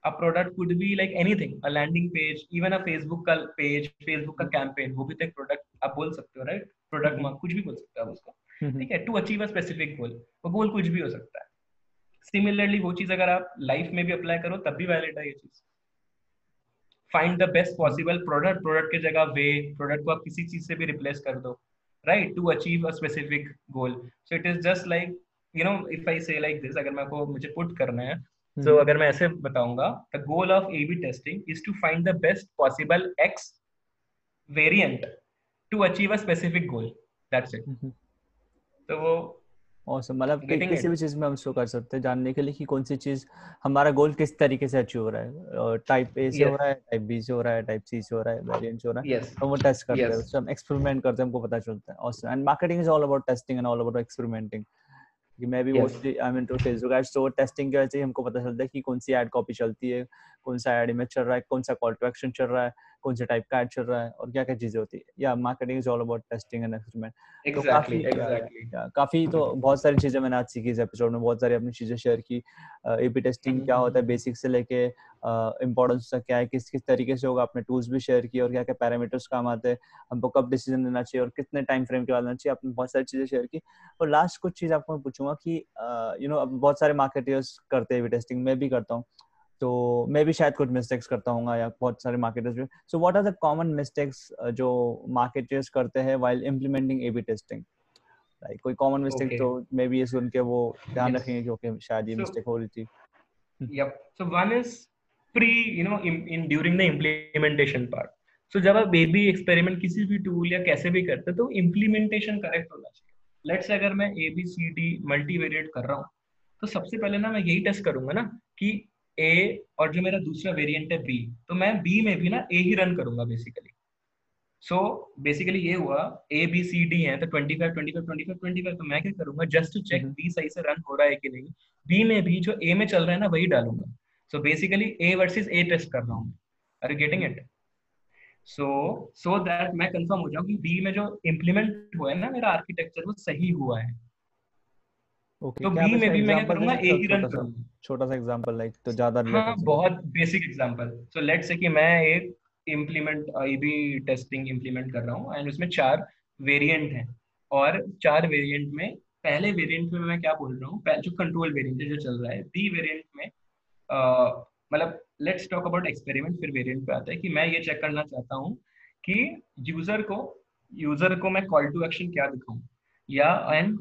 a product could be like anything a landing page even a facebook का page facebook का campaign वो भी तो एक product आप बोल सकते हो right product में कुछ भी बोल सकते हो आप उसको ठीक है to achieve a specific goal वो goal कुछ भी हो सकता है सिमिलरली वो चीज़ अगर आप लाइफ में भी अप्लाई करो तब भी वैलिड है ये चीज़ find the best possible product product की जगह वे प्रोडक्ट को आप किसी चीज़ से भी रिप्लेस कर दो right to achieve a specific goal so it is just like you know if I say like this अगर मेरे को मुझे पुट करना है तो so, अगर मैं ऐसे बताऊँगा the goal of A B testing is to find the best possible X variant to achieve a specific goal that's it तो वो औसम मतलब कि, किसी भी चीज़ में हम शो कर सकते हैं जानने के लिए कि कौन सी चीज़ हमारा गोल किस तरीके से अचीव हो रहा है। टाइप ए से yes. हो रहा है टाइप बी से हो रहा है टाइप सी से हो रहा है वेरिएंट हो रहा है। Yes. तो वो टेस्ट करते yes. हैं हम एक्सपेरिमेंट करते हैं हमको पता चलता है। Awesome and marketing is all about testing and all about experimenting कि मैं भी mostly I mean to Facebook ads तो टेस्टिंग की वजह से हमको पता चलता है कि कौन सी एड कॉपी चलती है कौन सा एड इमेज चल रहा है कौन सा कॉल टू एक्शन चल रहा है। कौन से टाइप का एड चल रहा है और क्या क्या चीज़ें होती है। या marketing is all about testing and experiment तो काफ़ी exactly. या, काफ़ी तो बहुत सारी चीज़ें मैंने आज सीखी इस एपिसोड में। बहुत सारी अपनी चीज़ें शेयर की। एबी टेस्टिंग क्या होता है बेसिक से लेके इम्पोर्टेंस क्या है किस किस तरीके से होगा अपने टूल्स भी शेयर किए और क्या क्या पैरामीटर्स काम आते हैं। हमको कब डिसीज़न लेना चाहिए और कितने टाइम फ्रेम के बाद लेना चाहिए आपने बहुत सारी चीज़ें शेयर की। और लास्ट कुछ चीज़ आपको मैं पूछूँगा कि यू नो अब बहुत सारे मार्केटर्स करते हैं टेस्टिंग मैं भी करता हूँ। तो मैं भी शायद कुछ मिस्टेक्स करता हूँ या बहुत सारे मार्केटर्स भी। So what are the common mistakes जो मार्केटर्स करते हैं while implementing A B testing like कोई कॉमन मिस्टेक तो मे बी ये सुन के वो ध्यान. रखेंगे क्योंकि शायद ये मिस्टेक हो रही थी। Yep. So one is pre you know in, in during the implementation part. So जब आप बेबी एक्सपेरिमेंट किसी भी टूल या कैसे भी करते तो इम्प्लीमेंटेशन करेक्ट होना चाहिए। लेट्स अगर मैं A B C D multivariate कर रहा हूँ तो सबसे पहले ना मैं यही टेस्ट करूँगा ना कि ए और जो मेरा दूसरा वेरिएंट है बी तो मैं बी में भी ना ए ही रन करूँगा बेसिकली सो बेसिकली ये हुआ ए बी सी डी है तो 25 25 25 25 तो मैं क्या करूँगा जस्ट टू चेक बी सही से रन हो रहा है कि नहीं. बी में भी जो ए में चल रहा है ना वही डालूँगा. So basically A versus A test कर रहा हूँ. Are you getting it so so that मैं कंफर्म हो जाऊँ कि बी में जो इम्प्लीमेंट हुआ है ना मेरा आर्किटेक्चर वो सही हुआ है. ओके तो बी में भी मैं क्या करूँगा ए ही रन करूँगा. छोटा सा एग्जांपल लाइक तो ज़्यादा हाँ बहुत basic example so let's say कि मैं एक इम्प्लीमेंट आईबी टेस्टिंग इम्प्लीमेंट कर रहा हूँ एंड उसमें चार वेरिएंट हैं। और चार वेरिएंट में पहले वेरिएंट में मैं क्या बोल रहा हूँ? जो कंट्रोल वेरिएंट है जो चल रहा है बी वेरिएंट में मतलब लेट्स टॉक अबाउट एक्सपेरिमेंट फिर वेरिएंट पे आता है कि मैं ये चेक करना चाहता हूँ कि यूज़र को यूज़र को मैं कॉल टू एक्शन क्या दिखाऊँ? या एंड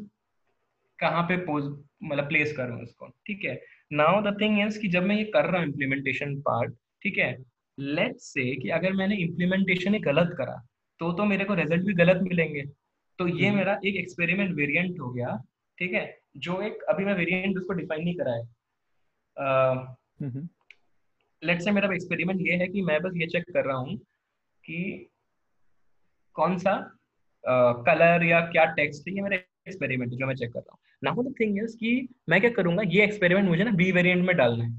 कहाँ पे पोज मतलब प्लेस कर इसको ठीक है? नाउ द थिंग इज़ कि जब मैं ये कर रहा हूँ इम्प्लीमेंटेशन पार्ट ठीक है? लेट्स से कि अगर मैंने इम्प्लीमेंटेशन ही गलत करा तो तो मेरे को रिज़ल्ट भी गलत मिलेंगे। तो ये हम्म। मेरा एक एक्सपेरिमेंट वेरिएंट हो गया ठीक है? जो एक अभी मैं वेरिएंट उसको डिफाइन नहीं करा है। लेट्स से मेरा एक्सपेरिमेंट ये है कि मैं बस ये चेक कर रहा हूँ कि कौन सा कलर uh, या क्या टेक्स्ट है ये मेरा एक्सपेरिमेंट जो मैं चेक कर रहा हूँ। नाउ द थिंग इज़ कि मैं क्या करूँगा? ये एक्सपेरिमेंट मुझे ना बी वेरिएंट में डालना है।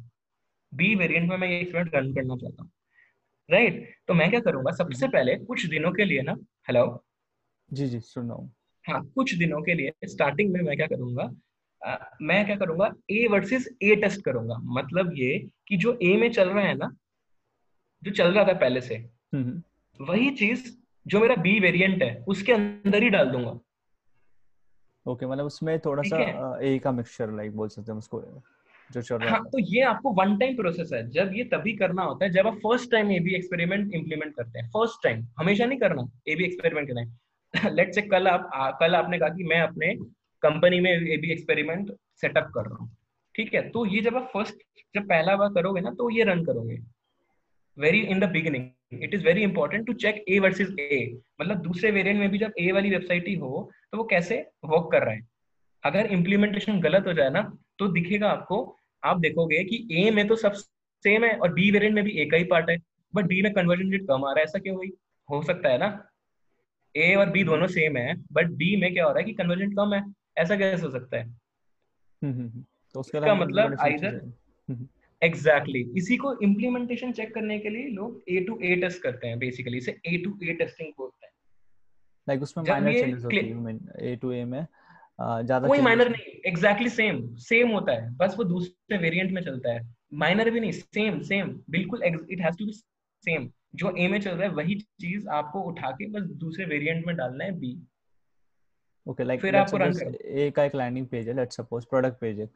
बी वेरिएंट में मैं ये एक्सपेरिमेंट रन करना चाहता हूँ। Right right? तो मैं क्या करूँगा? सबसे हम्म। पहले कुछ दिनों के लिए ना हेलो जी जी सुन रहा हूँ। हाँ कुछ दिनों के लिए स्टार्टिंग में मैं क्या करूँगा? आ, मैं क्या करूँगा? ए वर्सेस ए टेस्ट करूँगा। मतलब ये कि जो ए में चल रहा है ना जो चल रहा था पहले से हम्म, हम्म। वही चीज़ जो मेरा बी वेरिएंट है उसके अंदर ही डाल दूँगा। ओके मतलब उसमें थोड़ा सा ए का मिक्सचर लाइक बोल सकते हैं उसको जो चल रहा हाँ, है। तो ये आपको वन टाइम प्रोसेस है। जब ये तभी करना होता है जब आप first time A B experiment implement करते हैं। फ़र्स्ट टाइम हमेशा नहीं करना ए बी एक्सपेरिमेंट करना लेट से कल आप आ, कल आपने कहा कि मैं अपने कंपनी में ए बी एक्सपेरिमेंट सेटअप कर रहा हूँ। ठीक है तो ये जब आप फ़र्स्ट जब पहला बार करोगे ना तो ये रन करोगे। Very in the beginning it is very important to check A versus A मतलब दूसरे वेरिएंट में भी जब ए वाली वेबसाइट ही हो तो वो कैसे वर्क कर रहा है? अगर इम्प्लीमेंटेशन गलत हो जाए ना तो दिखेगा आपको आप देखोगे कि ए में तो सब सेम है और बी वेरिएंट में भी ए का ही पार्ट है बट बी में कन्वर्जन रेट कम आ रहा है ऐसा क्यों हुई हो सकता है ना? ए और बी दोनों सेम है बट बी में क्या हो रहा है कि कन्वर्जन कम है ऐसा कैसे हो सकता है? हम्म, हम्म, हम्म। तो उसका मतलब आइदर एग्जैक्टली exactly. इसी को इम्प्लीमेंटेशन चेक करने के लिए लोग ए टू ए टेस्ट करते हैं बेसिकली इसे ए टू ए टेस्टिंग हैं लाइक उसमें माइनर चेंजेस होती है ए टू ए में ज़्यादा कोई माइनर नहीं। एग्जैक्टली सेम सेम होता है बस वो दूसरे वेरिएंट में चलता है। माइनर भी नहीं सेम सेम बिल्कुल it has to be same जो ए में चल रहा है वही चीज़ आपको उठा के बस दूसरे वेरिएंट में डालना है बी ओके लाइक फिर आपको रन ए का एक लैंडिंग पेज है लेट्स सपोज़ प्रोडक्ट पेज है।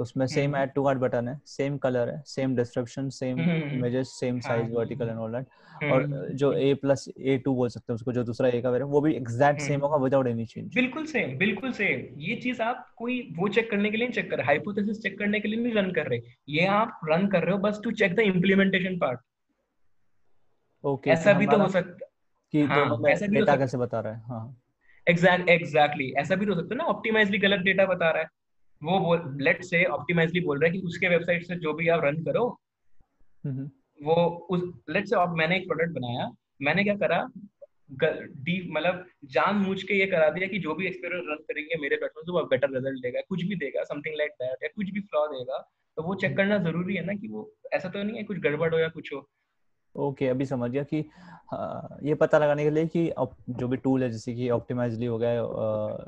तो उसमें same add to cart button है सेम कलर है same description same images same size vertical and all that और जो ए प्लस ए टू बोल सकते हैं उसको जो दूसरा ए का वेरिएंट वो भी एग्जैक्ट सेम हम्म। होगा विदाउट एनी चेंज बिल्कुल सेम बिल्कुल सेम ये चीज़ आप कोई वो चेक करने के लिए चेक कर रहे हाइपोथेसिस चेक करने के लिए नहीं रन कर रहे। ये आप रन कर रहे हो बस to check the implementation part okay ऐसा भी तो हो सकता कि दोनों में डेटा कैसे बता रहा है? हाँ। एग्जैक्ट एग्जैक्टली ऐसा भी तो हो सकता है ना ऑप्टिमाइजली गलत डेटा बता रहा है। वो बोल लेट से ऑप्टिमाइजली बोल रहा है कि उसके वेबसाइट से जो भी आप रन करो वो उस लेट से आप मैंने एक प्रोडक्ट बनाया मैंने क्या करा डी मतलब जान मूझ के ये करा दिया कि जो भी एक्सपेरिमेंट रन करेंगे मेरे प्लेटफॉर्म से वो बेटर रिज़ल्ट देगा कुछ भी देगा समथिंग लाइक दैट या कुछ भी फ्लॉ देगा तो वो चेक करना ज़रूरी है ना कि वो ऐसा तो नहीं है कुछ गड़बड़ हो या कुछ हो। ओके okay, अभी समझ गया कि आ, ये पता लगाने के लिए कि जो भी टूल है जैसे कि ऑप्टिमाइजली हो गया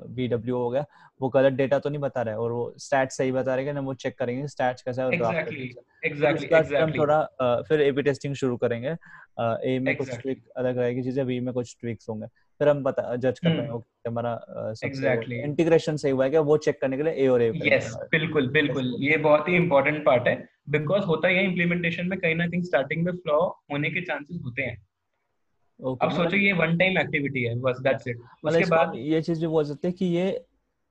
बी डब्ल्यू हो गया वो गलत डेटा तो नहीं बता रहा है और वो स्टैट सही बता रहे हैं ना वो चेक करेंगे स्टैट्स कैसा है exactly, exactly, exactly. हम थोड़ा आ, फिर ए बी टेस्टिंग शुरू करेंगे ए में exactly. कुछ ट्विक अलग रहेगी चीज़ें बी में कुछ ट्विक्स होंगे फिर हम पता जज कर रहे हैं कि हमारा एग्जैक्टली इंटीग्रेशन सही हुआ है क्या? वो चेक करने के लिए ए और ए यस बिल्कुल बिल्कुल। ये बहुत ही इंपॉर्टेंट पार्ट है। बिकॉज़ होता है इम्प्लीमेंटेशन में कहीं ना कहीं स्टार्टिंग में फ्लॉ होने के चांसेस होते हैं। Okay, अब मतलब सोचो ये वन टाइम एक्टिविटी है बस दैट्स इट उसके बाद ये चीज़ भी बोल सकते हैं कि ये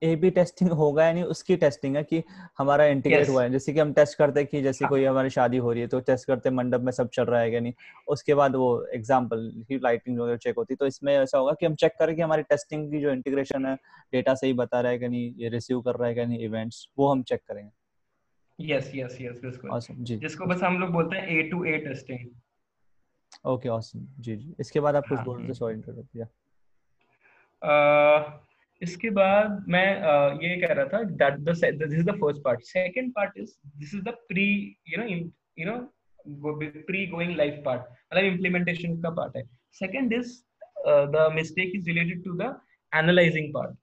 ए बी टेस्टिंग होगा यानी उसकी टेस्टिंग है कि हमारा इंटीग्रेट yes. हुआ है। जैसे कि हम टेस्ट करते हैं कि जैसे हाँ. कोई हमारी शादी हो रही है तो टेस्ट करते हैं मंडप में सब चल रहा है या नहीं। उसके बाद वो एग्जांपल की लाइटिंग वगैरह चेक होती है। तो इसमें ऐसा होगा कि हम चेक करें कि हमारी टेस्टिंग की जो इंटीग्रेशन है डेटा सही बता रहा है कि नहीं ये रिसीव कर रहा है कि नहीं इवेंट्स वो हम चेक करेंगे। यस यस यस बिल्कुल। Awesome, जी। जिसको बस हम लोग बोलते हैं A to A testing okay awesome जी जी। इसके बाद आप कुछ हाँ, बोल रहे थे सॉरी इंटरप्ट या इसके बाद मैं ये कह रहा था that this is the first part second part is this is the pre you know you know pre going live part मतलब इम्प्लीमेंटेशन का पार्ट है. Second is the mistake is related to the analysing part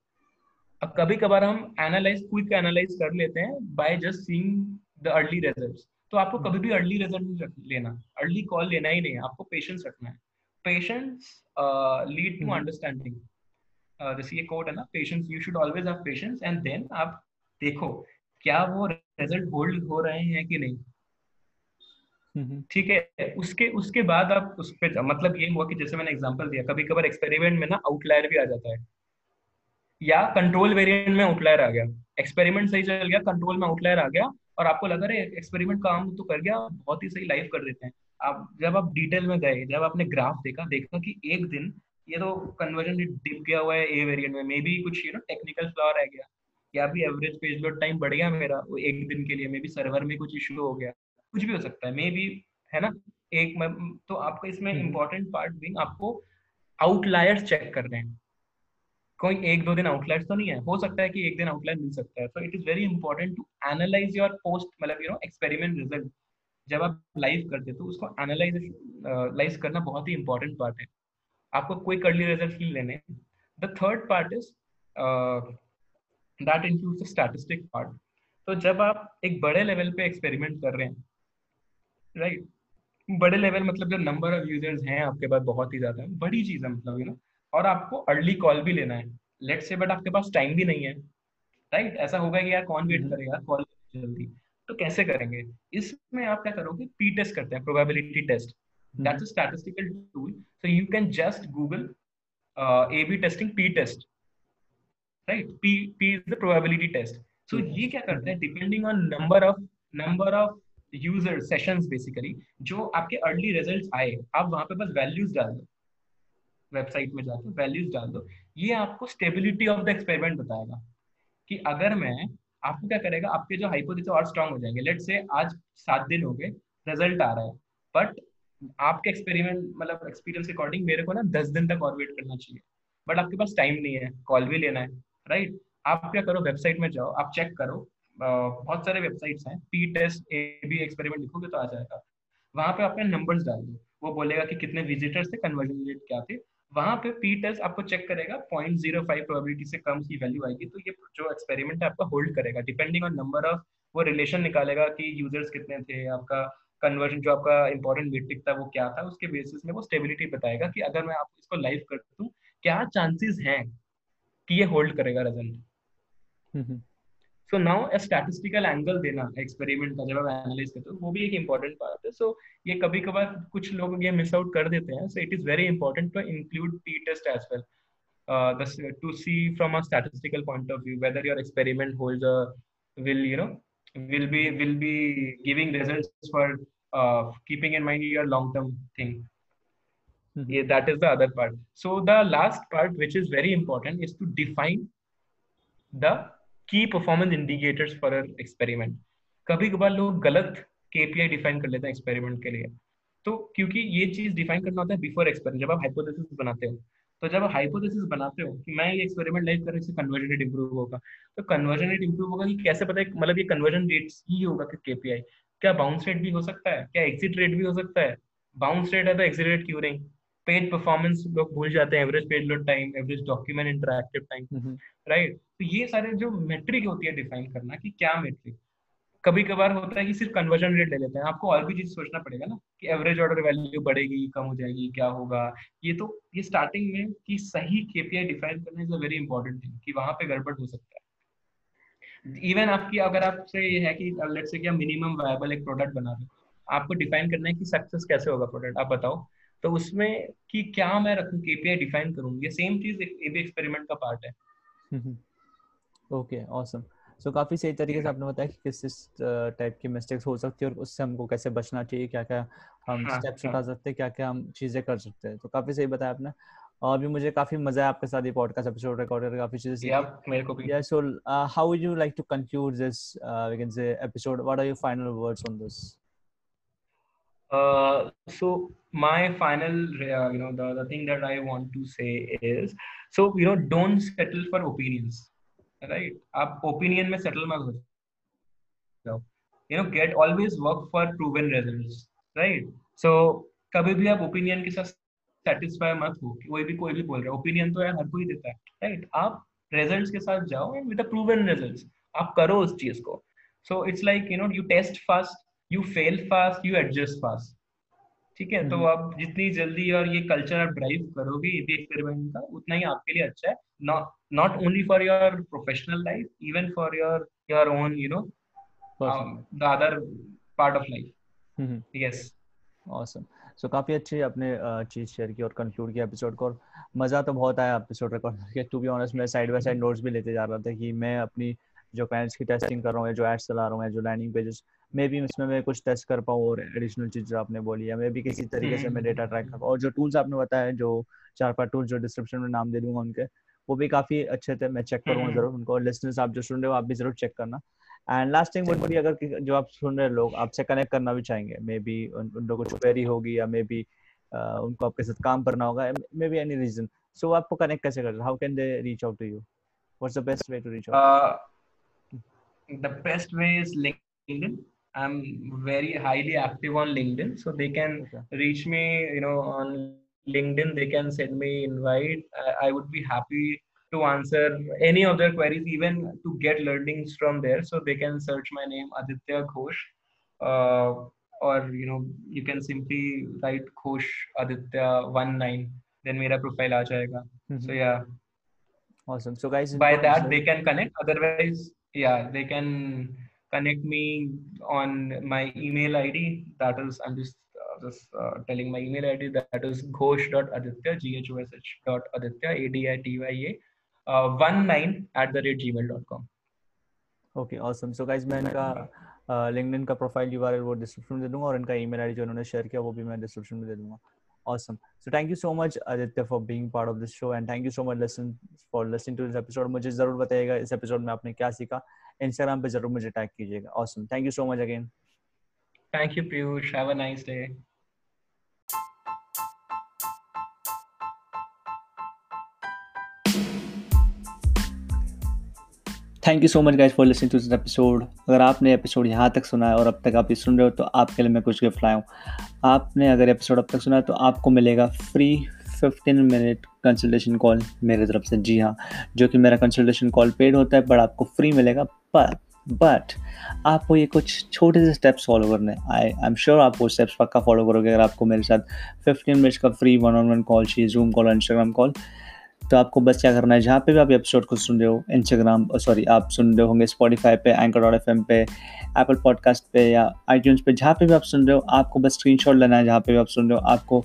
अब कभी कभार हम एनालाइज क्विक एनालाइज कर लेते हैं by just seeing the early results तो आपको कभी भी अर्ली रिज़ल्ट लेना. अर्ली कॉल लेना ही नहीं है. आपको पेशेंस रखना है. पेशेंस लीड टू अंडरस्टैंडिंग जैसे ये कोट है ना patience you should always have patience and then आप देखो क्या वो रिज़ल्ट होल्ड हो रहे हैं कि नहीं। ठीक है उसके उसके बाद आप उस पर मतलब ये हुआ कि जैसे मैंने एग्जांपल दिया कभी कभार एक्सपेरिमेंट में ना आउटलायर भी आ जाता है। या कंट्रोल वेरिएंट में आउटलायर आ गया। एक्सपेरिमेंट सही चल गया कंट्रोल में आउटलायर आ गया और आपको लगा रहे एक्सपेरिमेंट काम तो कर गया बहुत ही सही लाइव कर देते हैं। आप जब आप डिटेल में गए जब आपने ग्राफ देखा देखा कि एक दिन ये तो कन्वर्जन डिप गया हुआ है ए वेरिएंट में। मे बी कुछ यू नो टेक्निकल फ्लॉ रह गया। या भी एवरेज पेज लोड टाइम बढ़ गया मेरा वो एक दिन के लिए। मे बी सर्वर में कुछ इशू हो गया। कुछ भी हो सकता है। मे बी है ना? एक तो आपको इसमें इंपॉर्टेंट पार्ट भी आपको आउटलायर्स चेक कर रहे हैं। कोई एक दो दिन आउटलाइट तो नहीं है। हो सकता है कि एक दिन आउटलाइट मिल सकता है। So it is very important to analyse your post मतलब यू नो एक्सपेरिमेंट रिज़ल्ट जब आप लाइव करते तो उसको एनालाइज लाइज करना बहुत ही इंपॉर्टेंट पार्ट है। आपको कोई कर्ली रिज़ल्ट नहीं लेने the third part is that includes the statistic part तो जब आप एक बड़े लेवल पे एक्सपेरिमेंट कर रहे हैं राइट right? बड़े लेवल मतलब जो नंबर ऑफ़ यूज़र्स हैं आपके पास बहुत ही ज़्यादा है बड़ी चीज़ है मतलब यू नो और आपको अर्ली कॉल भी लेना है। लेट से बट आपके पास टाइम भी नहीं है राइट ऐसा होगा कि यार कौन वेट हम्म। करेगा कॉल जल्दी। तो कैसे करेंगे? इसमें आप क्या करोगे? पी टेस्ट करते हैं probability test that's a statistical tool so you can just Google A B testing P test right P P is the probability test सो ये क्या करते हैं? Depending on number of number of user sessions basically जो आपके अर्ली रिजल्ट्स आए आप वहाँ पे बस वैल्यूज़ डाल दो। वेबसाइट में जाकर वैल्यूज़ डाल दो। ये आपको स्टेबिलिटी ऑफ़ द एक्सपेरिमेंट बताएगा कि अगर मैं आपको क्या करेगा? आपके जो हाइपोथेसिस और स्ट्रांग हो जाएँगे। लेट से आज सात दिन हो गए रिज़ल्ट आ रहा है। बट आपके एक्सपेरिमेंट मतलब एक्सपीरियंस के अकॉर्डिंग मेरे को ना दस दिन तक और वेट करना चाहिए। बट आपके पास टाइम नहीं है कॉल भी लेना है राइट आप क्या करो वेबसाइट में जाओ, आप चेक करो। बहुत सारे वेबसाइट्स हैं P test A B experiment लिखोगे तो आ जाएगा। वहाँ पे आपने नंबर्स डाल दो। वो बोलेगा कि कितने विजिटर्स थे कन्वर्जन रेट क्या थे। वहाँ पे पी टेस्ट आपको चेक करेगा पॉइंट ज़ीरो फाइव प्रोबेबिलिटी से कम की वैल्यू आएगी तो ये जो एक्सपेरिमेंट है आपका होल्ड करेगा। डिपेंडिंग ऑन नंबर ऑफ़ वो रिलेशन निकालेगा कि यूज़र्स कितने थे, आपका कन्वर्जन जो आपका इंपॉर्टेंट मीट्रिक था वो क्या था उसके बेसिस में वो स्टेबिलिटी बताएगा कि अगर मैं आपको इसको लाइव कर दूँ क्या चांसेस हैं कि ये होल्ड करेगा result so now a statistical angle देना एक्सपेरिमेंट का जब आप एनालाइज करते हो वो भी एक इंपॉर्टेंट बात है। सो so, ये कभी कभार कुछ लोग ये मिस आउट कर देते हैं। So it is very important to include P test as well to see from a statistical point of view whether your experiment holds a will you know will be will be giving results for uh, keeping in mind your long term thing mm-hmm. yeah, that is the other part so the last part which is very important is to define the की परफॉर्मेंस इंडिकेटर्स फॉर एक्सपेरिमेंट कभी कभार लोग गलत केपीआई डिफाइन कर लेते हैं एक्सपेरिमेंट के लिए तो क्योंकि ये चीज़ डिफाइन करना होता है बिफोर एक्सपेरिमेंट जब आप हाइपोथेसिस बनाते हो तो जब हाइपोथेसिस बनाते हो कि मैं ये एक्सपेरिमेंट लाइव कर इससे कन्वर्जन रेट इंप्रूव होगा। तो कन्वर्जन रेट इंप्रूव होगा कि कैसे पता है मतलब ये कन्वर्जन रेट ही होगा कि केपीआई क्या बाउंस रेट भी हो सकता है? क्या एग्जिट रेट भी हो सकता है? बाउंस रेट है तो एग्जिट रेट क्यों नहीं? पेज परफॉर्मेंस लोग भूल जाते हैं average page load time average document interactive time right तो ये सारे जो मेट्रिक होती है डिफाइन करना कि क्या मेट्रिक कभी कभार होता है कि सिर्फ़ कन्वर्जन रेट ले लेते हैं। आपको और भी चीज़ सोचना पड़ेगा ना कि एवरेज ऑर्डर वैल्यू बढ़ेगी, कम हो जाएगी, क्या होगा? ये तो ये स्टार्टिंग में कि सही केपीआई डिफाइन करना is a very important thing कि वहाँ पे गड़बड़ हो सकता है। इवन आपकी, अगर आपसे ये है कि लेट्स से क्या मिनिमम वायबल एक प्रोडक्ट बना रहे आपको डिफाइन करना है कि सक्सेस कैसे होगा प्रोडक्ट आप बताओ। तो उसमें कि क्या मैं रखूँ केपीआई डिफाइन करूँ, ये सेम चीज़ बी एक्सपेरिमेंट का पार्ट है। ओके ऑसम सो काफ़ी सही तरीके से आपने बताया कि किस किस टाइप की मिस्टेक्स हो सकती है और उससे हमको कैसे बचना चाहिए क्या क्या हम हाँ, स्टेप्स हाँ. उठा सकते हैं क्या क्या हम चीज़ें कर सकते हैं। तो काफ़ी सही बताया आपने और भी मुझे काफ़ी मज़ा आया आपके साथ ये पॉडकास्ट एपिसोड रिकॉर्ड करके काफ़ी चीज़ें सीखी। मेरे को भी। या so how would you like to conclude this we can say episode what are your final words on this Uh, so my final, uh, you know, the, the thing that I want to say is, so you know, don't settle for opinions, right आप ओपिनियन में सेटल मत हो जाओ। You know get always work for proven results right so कभी भी आप ओपिनियन के साथ सेटिस्फाई मत हो कोई भी कोई भी बोल रहा है। ओपिनियन तो यार हर कोई देता है राइट right? आप रिजल्ट्स के साथ जाओ and with a proven results आप करो उस चीज़ को। So it's like you know you test first you fail first you adjust first ठीक है? तो हम्म। आप जितनी जल्दी और ये कल्चर आप ड्राइव करोगे ये एक्सपेरिमेंट का उतना ही आपके लिए अच्छा है। Not only for your professional life even for your your own you know the other part of life yes awesome so काफ़ी अच्छी आपने चीज़ शेयर की और कंक्लूड किया एपिसोड को और मज़ा तो बहुत आया एपिसोड रिकॉर्ड करके। टू बी ऑनेस्ट मैं साइड बाय साइड नोट्स भी लेते जा रहा था कि मैं अपनी जो क्लाइंट्स की टेस्टिंग कर रहा हूँ जो एड्स चला रहा हूँ जो लैंडिंग पेजेस मे भी इसमें मैं कुछ टेस्ट कर पाऊँ और एडिशनल चीज़ जो आपने बोली है मे भी किसी तरीके से मैं डेटा ट्रैक कर पाऊँ। और जो टूल्स आपने बताया जो चार पाँच टूल्स जो डिस्क्रिप्शन में नाम दे दूँगा उनके वो भी काफ़ी अच्छे थे मैं चेक करूँगा ज़रूर उनको। और लिसनर्स आप जो सुन रहे हो आप भी ज़रूर चेक करना। And last thing would be अगर जो आप सुन रहे लोग आपसे कनेक्ट करना भी चाहेंगे। मे बी उन, उनको कुछ क्वेरी होगी या मे बी uh, उनको आपके साथ काम करना होगा। Maybe any reason so आपको कनेक्ट कैसे कर how can they reach out to you what's the best way to reach out the best way is linkedin I'm very highly active on LinkedIn, so they can okay. reach me. You know, on LinkedIn, they can send me invite. I, I would be happy to answer any of their queries, even to get learnings from there. So they can search my name Aditya Ghosh, uh, or you know, you can simply write Ghosh Aditya one nine. Then my profile aa jayega. Mm-hmm. So yeah. Awesome. So guys, by that they can connect. Otherwise, yeah, they can connect me on my email id that is i'm just uh, just uh, telling my email id that is ghosh.aditya ghosh.aditya a d i t y a okay awesome so guys मैं इनका लिंकड uh, का प्रोफ़ाइल यू आर वो डिस्क्रिप्शन में दे दूँगा और इनका ई मेल जो उन्होंने शेयर किया वो भी मैं डिस्क्रिप्शन में दे दूँगा। Awesome so thank you so much Aditya for being part of this show and thank you so much listen for listen to this episode मुझे ज़रूर बताएगा इस एपिसोड में आपने क्या सीखा। इंस्टाग्राम पे ज़रूर मुझे टैग कीजिएगा। Awesome thank you so much again thank you Piyush have a nice day thank you so much guys for listening to this episode अगर आपने एपिसोड यहाँ तक सुना है और अब तक आप ये सुन रहे हो तो आपके लिए मैं कुछ गिफ्ट लाया हूँ। आपने अगर एपिसोड अब तक सुना है तो आपको मिलेगा free fifteen minute consultation call मेरे तरफ़ से। जी हाँ जो कि मेरा कंसल्टेशन कॉल पेड होता है बट आपको फ्री मिलेगा। पर बट आपको ये कुछ छोटे से स्टेप्स फॉलो करने आई आई एम श्योर आप वो स्टेप्स पक्का फॉलो करोगे अगर आपको मेरे साथ फिफ्टीन मिनट्स का free one on one call चाहिए जूम कॉल इंस्टाग्राम कॉल तो आपको बस क्या करना है, जहाँ पे भी आप एपिसोड को सुन रहे हो इंस्टाग्राम सॉरी आप सुन रहे होंगे स्पॉटीफाई पे एंकर डॉट एफ़ पे एप्पल पॉडकास्ट पे या आई पे, जहाँ पे भी आप सुन रहे हो, आपको बस स्क्रीन लेना है, जहाँ पे भी आप सुन रहे हो, आपको